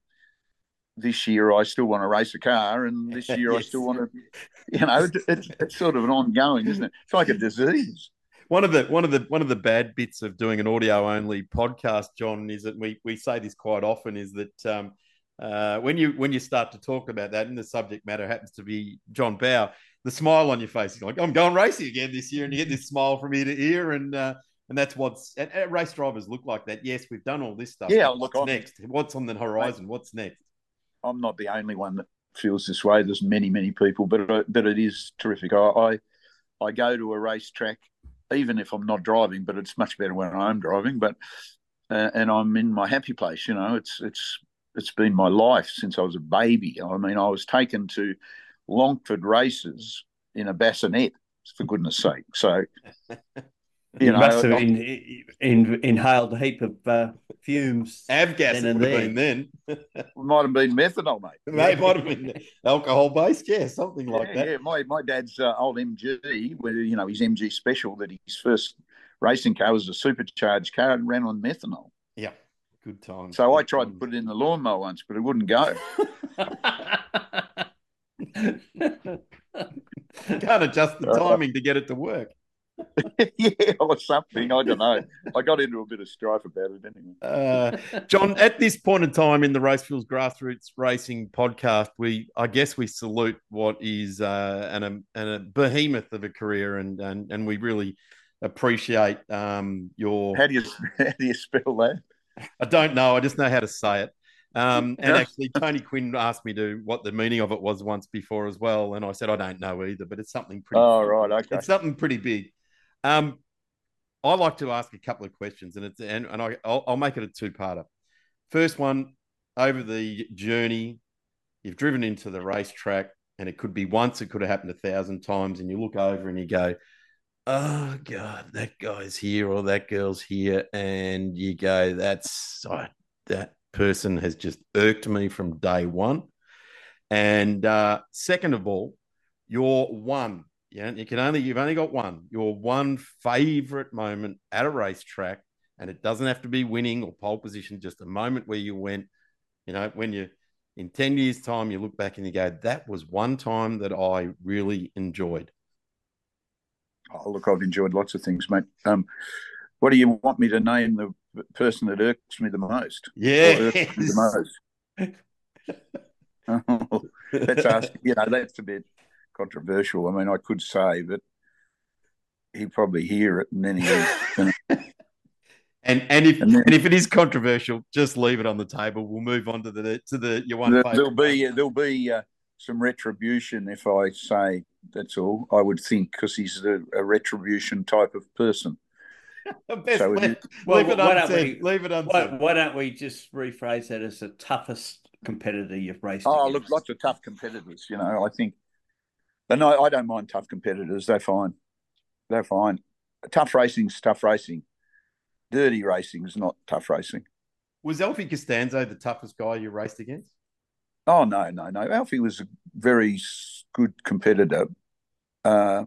this year I still want to race a car, and this year yes. I still want to, you know, it's, it's sort of an ongoing, isn't it? It's like a disease. One of the one of the one of the bad bits of doing an audio only podcast, John, is that we we say this quite often is that um, uh, when you when you start to talk about that, and the subject matter happens to be John Bowe, the smile on your face is like, I'm going racing again this year, and you get this smile from ear to ear, and uh, and that's what's and, and race drivers look like that. Yes, we've done all this stuff. Yeah, what's look, next? What's on the horizon? What's next? I'm not the only one that feels this way. There's many, many people, but but it is terrific. I, I, I go to a racetrack, even if I'm not driving, but it's much better when I'm driving. But uh, and I'm in my happy place. You know, it's it's it's been my life since I was a baby. I mean, I was taken to Longford races in a bassinet, for goodness sake. So You, you know, must have in, in, inhaled a heap of uh, fumes. Avgas then and then. then. might have been methanol, mate. It might have been alcohol based, yeah, something like yeah, that. Yeah, my, my dad's uh, old MG, where you know his MG special, that his first racing car was a supercharged car and ran on methanol. Yeah, good time. So I tried to put it in the lawnmower once, but it wouldn't go. Can't adjust the timing to get it to work. yeah, or something. I don't know. I got into a bit of strife about it anyway. Uh, John, at this point in time in the RaceFuels Grassroots Racing podcast, we I guess we salute what is uh, an, an, a behemoth of a career, and and and we really appreciate um, your. How do you how do you spell that? I don't know. I just know how to say it. Um, and actually, Tony Quinn asked me to what the meaning of it was once before as well, and I said I don't know either, but it's something pretty. Oh right, okay. It's something pretty big. Um, I like to ask a couple of questions, and it's and, and I I'll, I'll make it a two-parter. First one, over the journey, you've driven into the racetrack, and it could be once, it could have happened a thousand times, and you look over and you go, "Oh God, that guy's here or that girl's here," and you go, "That's oh, that person has just irked me from day one." And uh, second of all, you're one yeah, you can only you've only got one. Your one favorite moment at a racetrack, and it doesn't have to be winning or pole position. Just a moment where you went, you know, when you in ten years' time you look back and you go, that was one time that I really enjoyed. Oh, look, I've enjoyed lots of things, mate. Um, what do you want me to name the person that irks me the most? Yeah, the most. oh, ask. You know, that's a bit controversial. I mean, I could say, but he'd probably hear it, and then he. and and if and, then, and, if it is controversial, just leave it on the table. We'll move on to the to the your one. There, will be there'll be uh, some retribution if I say that's all. I would think because he's a, a, retribution type of person. so leave, well, leave, it why don't we, leave it Why, why, don't we just rephrase that as the toughest competitor you've raced? Oh, against? look, lots of tough competitors. You know, I think but no, I don't mind tough competitors. They're fine. They're fine. Tough racing's tough racing. Dirty racing is not tough racing. Was Alfie Costanzo the toughest guy you raced against? Oh no, no, no. Alfie was a very good competitor. Uh,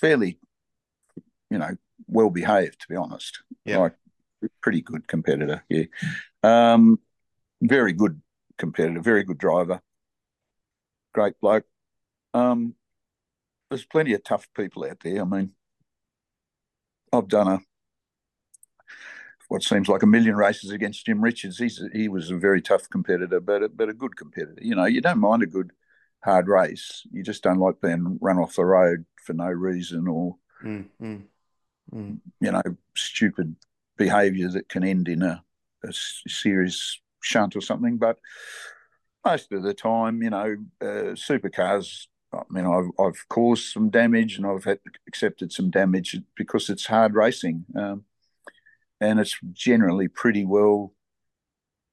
fairly, you know, well behaved to be honest. Yeah, like pretty good competitor. Yeah, um, very good competitor. Very good driver. Great bloke. Um, there's plenty of tough people out there. I mean, I've done a what seems like a million races against Jim Richards. He's he was a very tough competitor, but a, but a good competitor. You know, you don't mind a good hard race. You just don't like being run off the road for no reason or mm, mm, mm. you know stupid behaviour that can end in a, a serious shunt or something. But most of the time, you know, uh, supercars I mean, I've, I've caused some damage and I've had, accepted some damage because it's hard racing, um, and it's generally pretty well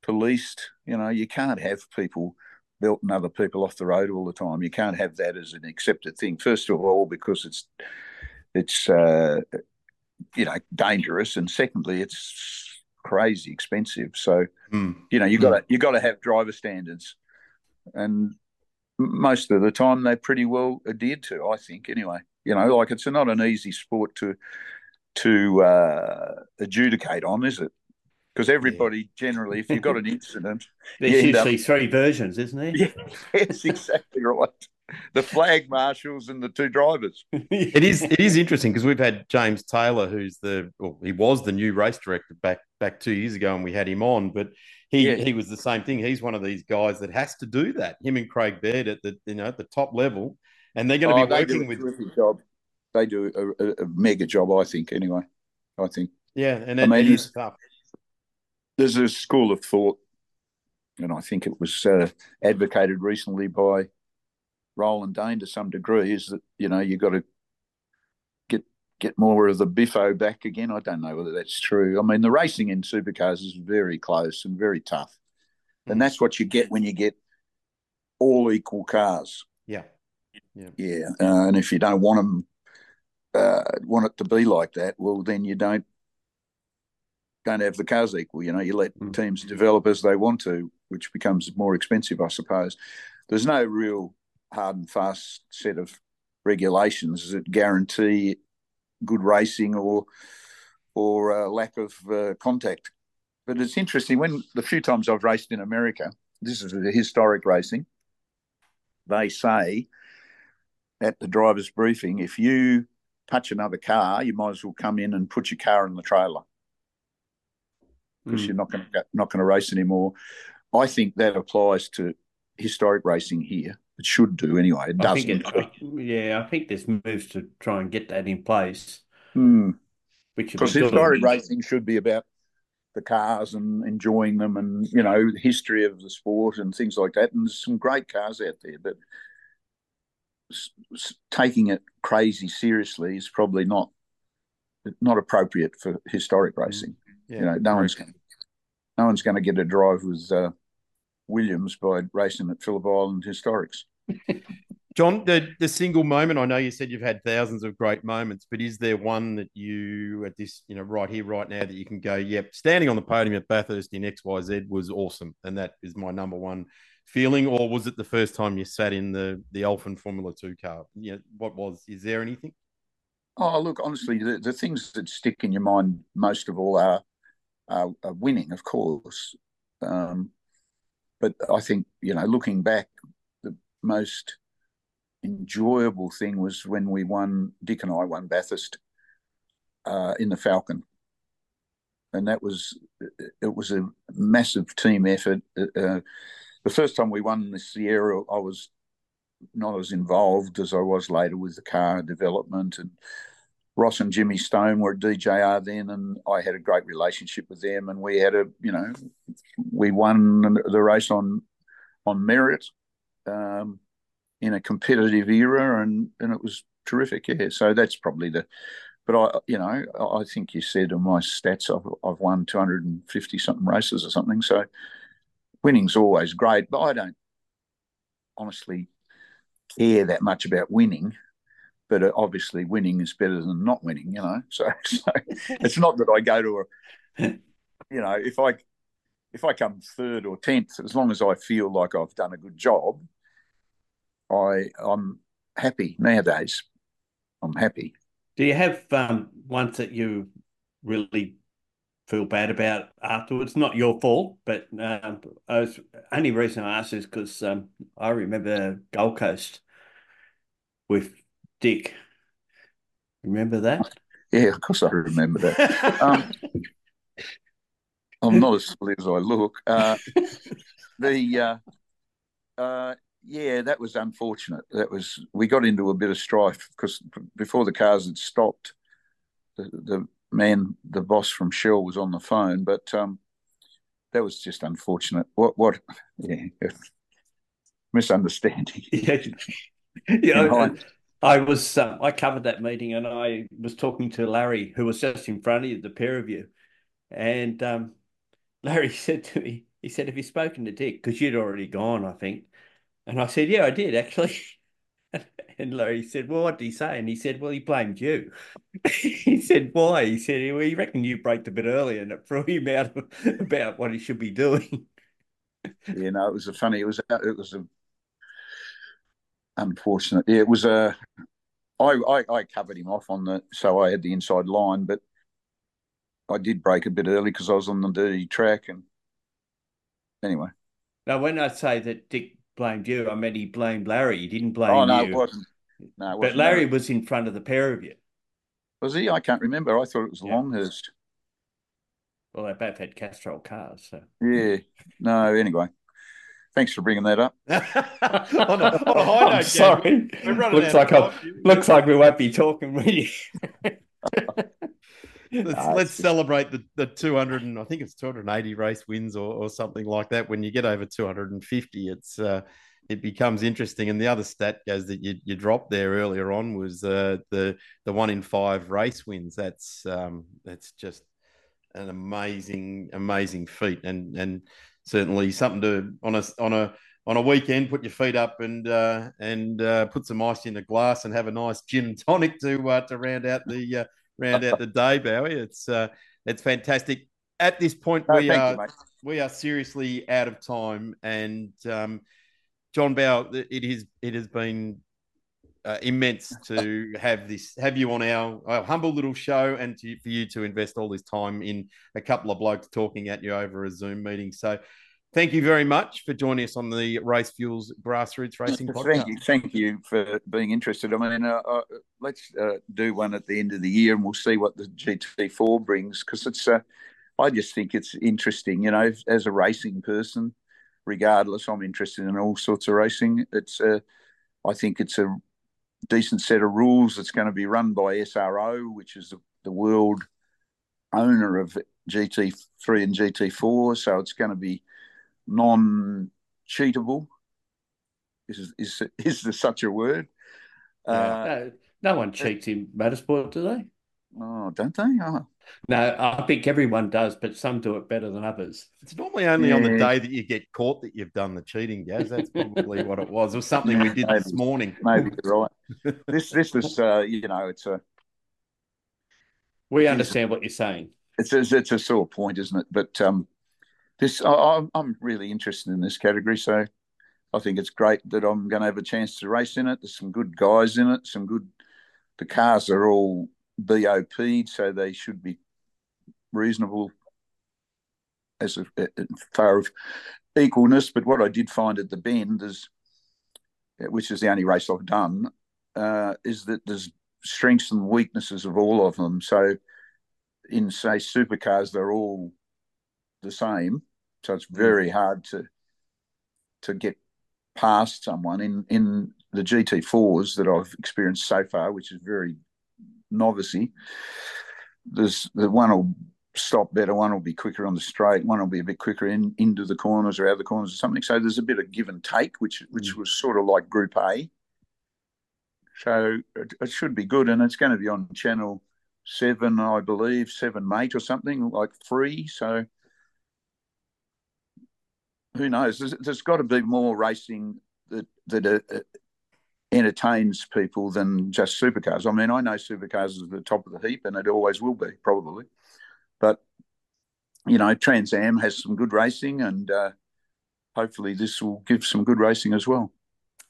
policed. You know, you can't have people belting other people off the road all the time. You can't have that as an accepted thing. First of all, because it's it's uh, you know dangerous, and secondly, it's crazy expensive. So mm. you know you got to you got to have driver standards, and most of the time they pretty well adhered to. I think anyway. You know, like it's not an easy sport to to uh, adjudicate on, is it? Because everybody yeah. generally, if you've got an incident, there's usually up... three versions, isn't there? Yeah, yes, exactly right. The flag marshals and the two drivers. it is it is interesting because we've had James Taylor, who's the well, he was the new race director back back two years ago, and we had him on, but he yeah. he was the same thing. He's one of these guys that has to do that. Him and Craig Baird at the you know at the top level, and they're going to oh, be working with. Job. They do a, a, a, mega job, I think. Anyway, I think. Yeah, and I mean, it's tough. There's a school of thought, and I think it was uh, advocated recently by Roland Dane to some degree, is that you know you got to get more of the biffo back again. I don't know whether that's true. I mean, the racing in supercars is very close and very tough, mm. and that's what you get when you get all equal cars. Yeah, yeah, yeah. Uh, and if you don't want them uh, want it to be like that, well, then you don't don't have the cars equal. You know, you let mm. teams develop as they want to, which becomes more expensive, I suppose. There's no real hard and fast set of regulations that guarantee good racing or or uh, lack of uh, contact. But it's interesting when the few times I've raced in America, this is historic racing. They say at the driver's briefing, if you touch another car, you might as well come in and put your car in the trailer because mm. you're not going to not going to race anymore. I think that applies to historic racing here. It should do anyway. It doesn't. It, yeah, I think there's moves to try and get that in place. Mm. Because historic racing should be about the cars and enjoying them, and you know, the history of the sport and things like that. And there's some great cars out there, but taking it crazy seriously is probably not not appropriate for historic mm. racing. Yeah, you know, no one's going, no one's going to get a drive with uh, Williams by racing at Phillip Island Historics. John, the, the single moment, I know you said you've had thousands of great moments, but is there one that you, at this, you know, right here, right now, that you can go, yep, standing on the podium at Bathurst in XYZ was awesome. And that is my number one feeling. Or was it the first time you sat in the, the Elfin Formula 2 car? Yeah, what was, is there anything? Oh, look, honestly, the, the things that stick in your mind most of all are, are, are winning, of course. Um, but I think, you know, looking back, the most enjoyable thing was when we won, Dick and I won Bathurst uh, in the Falcon. And that was, it was a massive team effort. Uh, uh the first time we won the Sierra, I was not as involved as I was later with the car development. And Ross and Jimmy Stone were at DJR then, and I had a great relationship with them. And we had a, you know, we won the race on on merit. Um, in a competitive era, and and it was terrific. Yeah, so that's probably the. But I, you know, I think you said in my stats, I've, I've won 250 something races or something. So winning's always great, but I don't honestly care that much about winning. But uh, obviously, winning is better than not winning. You know, so, so it's not that I go to a, you know, if I if I come third or tenth, as long as I feel like I've done a good job, I I'm happy nowadays. I'm happy. Do you have um, ones that you really feel bad about afterwards? Not your fault, but um, I was only reason I asked is because um, I remember Gold Coast with Dick. Remember that? Yeah, of course I remember that. um, I'm not as silly as I look. Uh, the uh, uh, yeah, that was unfortunate. That was we got into a bit of strife because before the cars had stopped, the, the man, the boss from Shell, was on the phone. But um, that was just unfortunate. What? What? Yeah, misunderstanding. Yeah, yeah. I, was um, I covered that meeting and I was talking to Larry, who was just in front of you, the pair of you, and um, Larry said to me, he said, "Have you spoken to Dick? Because you'd already gone, I think." And I said, Yeah, I did actually. And Larry said, Well, what did he say? And he said, Well, he blamed you. he said, Why? He said, Well, he reckoned you braked a bit earlier and it threw him out about what he should be doing. you know, it was a funny, it was, it was a, unfortunate. Yeah, it was a, I, I, I covered him off on the, so I had the inside line, but I did break a bit early because I was on the dirty track. And anyway. Now, when I say that Dick blamed you. I meant he blamed Larry. He didn't blame oh, no, you. It wasn't. No, it wasn't but Larry, Larry was in front of the pair of you. Was he? I can't remember. I thought it was yeah. Longhurst. Well, they both had Castrol cars, so yeah. No, anyway. Thanks for bringing that up. on, a, on a high note, sorry. Looks like I, looks like we won't be talking really. let's, uh, let's celebrate the, the 200 and I think it's 280 race wins or, or something like that. When you get over 250, it's uh, it becomes interesting. And the other stat goes that you, you dropped there earlier on was uh, the the one in five race wins. That's um, that's just an amazing amazing feat and and certainly something to on a on a on a weekend, put your feet up and uh, and uh, put some ice in a glass and have a nice gin tonic to uh, to round out the uh, round out the day, Bowie. It's uh, it's fantastic. At this point, we are you, we are seriously out of time, and um, John Bowe, it is it has been uh, immense to have this have you on our, our humble little show and to, for you to invest all this time in a couple of blokes talking at you over a Zoom meeting. So thank you very much for joining us on the RaceFuels Grassroots Racing podcast. Thank you, thank you for being interested. I mean, uh, uh, let's uh, do one at the end of the year, and we'll see what the GT4 brings because it's. Uh, I just think it's interesting, you know, as a racing person. Regardless, I'm interested in all sorts of racing. It's a, I think it's a decent set of rules. It's going to be run by SRO, which is the, the world owner of GT3 and GT4. So it's going to be non cheatable. Is, is, is there such a word? Yeah. Uh, no, no, one cheats in motorsport, do they? Oh, don't they? Oh. No, I think everyone does, but some do it better than others. It's normally only yeah. on the day that you get caught that you've done the cheating, Gaz. That's probably what it was, or something we did maybe, this morning. Maybe you're right. this, this was, uh, you know, it's a. We understand what you're saying. It's a, it's a sore point, isn't it? But um, this, I, I'm really interested in this category, so I think it's great that I'm going to have a chance to race in it. There's some good guys in it. Some good. The cars are all BOP'd, so they should be reasonable as, a, far of equalness. But what I did find at the bend is, which is the only race I've done, uh, is that there's strengths and weaknesses of all of them. So in say supercars, they're all the same. So it's mm. very hard to to get past someone in in the GT4s that I've experienced so far, which is very novicey. There's the one will stop better, one will be quicker on the straight, one will be a bit quicker in into the corners or out of the corners or something. So there's a bit of give and take, which which mm. was sort of like Group A. So it, it should be good, and it's going to be on Channel Seven, I believe, Seven Mate or something like free. So who knows? there's, there's got to be more racing that that uh, entertains people than just supercars. I mean, I know supercars is the top of the heap, and it always will be, probably. But you know, Trans Am has some good racing, and uh, hopefully, this will give some good racing as well.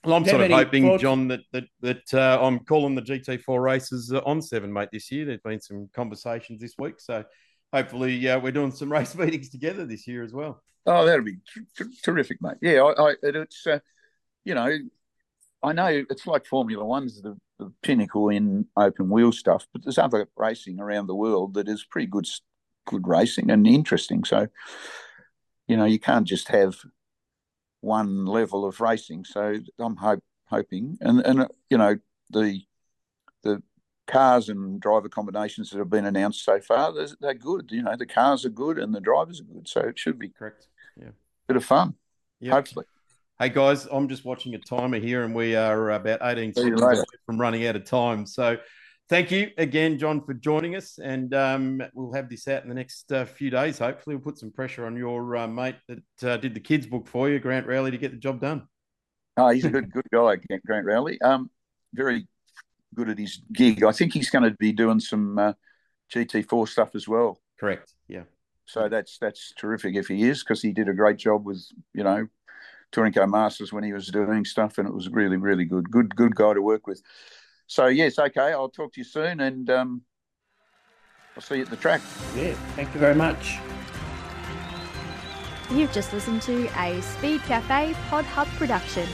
Well, I'm sort of hoping, thoughts? John, that that that uh, I'm calling the GT4 races uh, on seven, mate. This year, there's been some conversations this week, so hopefully, uh, we're doing some race meetings together this year as well. Oh, that'll be t- terrific, mate. Yeah, I, I, it's uh, you know I know it's like Formula One's the, the pinnacle in open wheel stuff, but there's other racing around the world that is pretty good, good racing and interesting. So, you know, you can't just have one level of racing. So I'm hope, hoping, and and you know the the cars and driver combinations that have been announced so far, they're, they're good. You know, the cars are good and the drivers are good, so it should be correct. Yeah, bit of fun. Yep. Hopefully. Hey guys, I'm just watching a timer here, and we are about 18 seconds from running out of time. So, thank you again, John, for joining us, and um, we'll have this out in the next uh, few days. Hopefully, we'll put some pressure on your uh, mate that uh, did the kids' book for you, Grant Rowley, to get the job done. Oh, he's a good, good guy, Grant Rowley. Um, very good at his gig. I think he's going to be doing some uh, GT4 stuff as well. Correct. Yeah. So that's that's terrific if he is because he did a great job with you know Touring Car Masters when he was doing stuff, and it was really, really good. Good, good guy to work with. So yes, okay, I'll talk to you soon, and um, I'll see you at the track. Yeah, thank you very much. You've just listened to a Speedcafe Pod Hub production.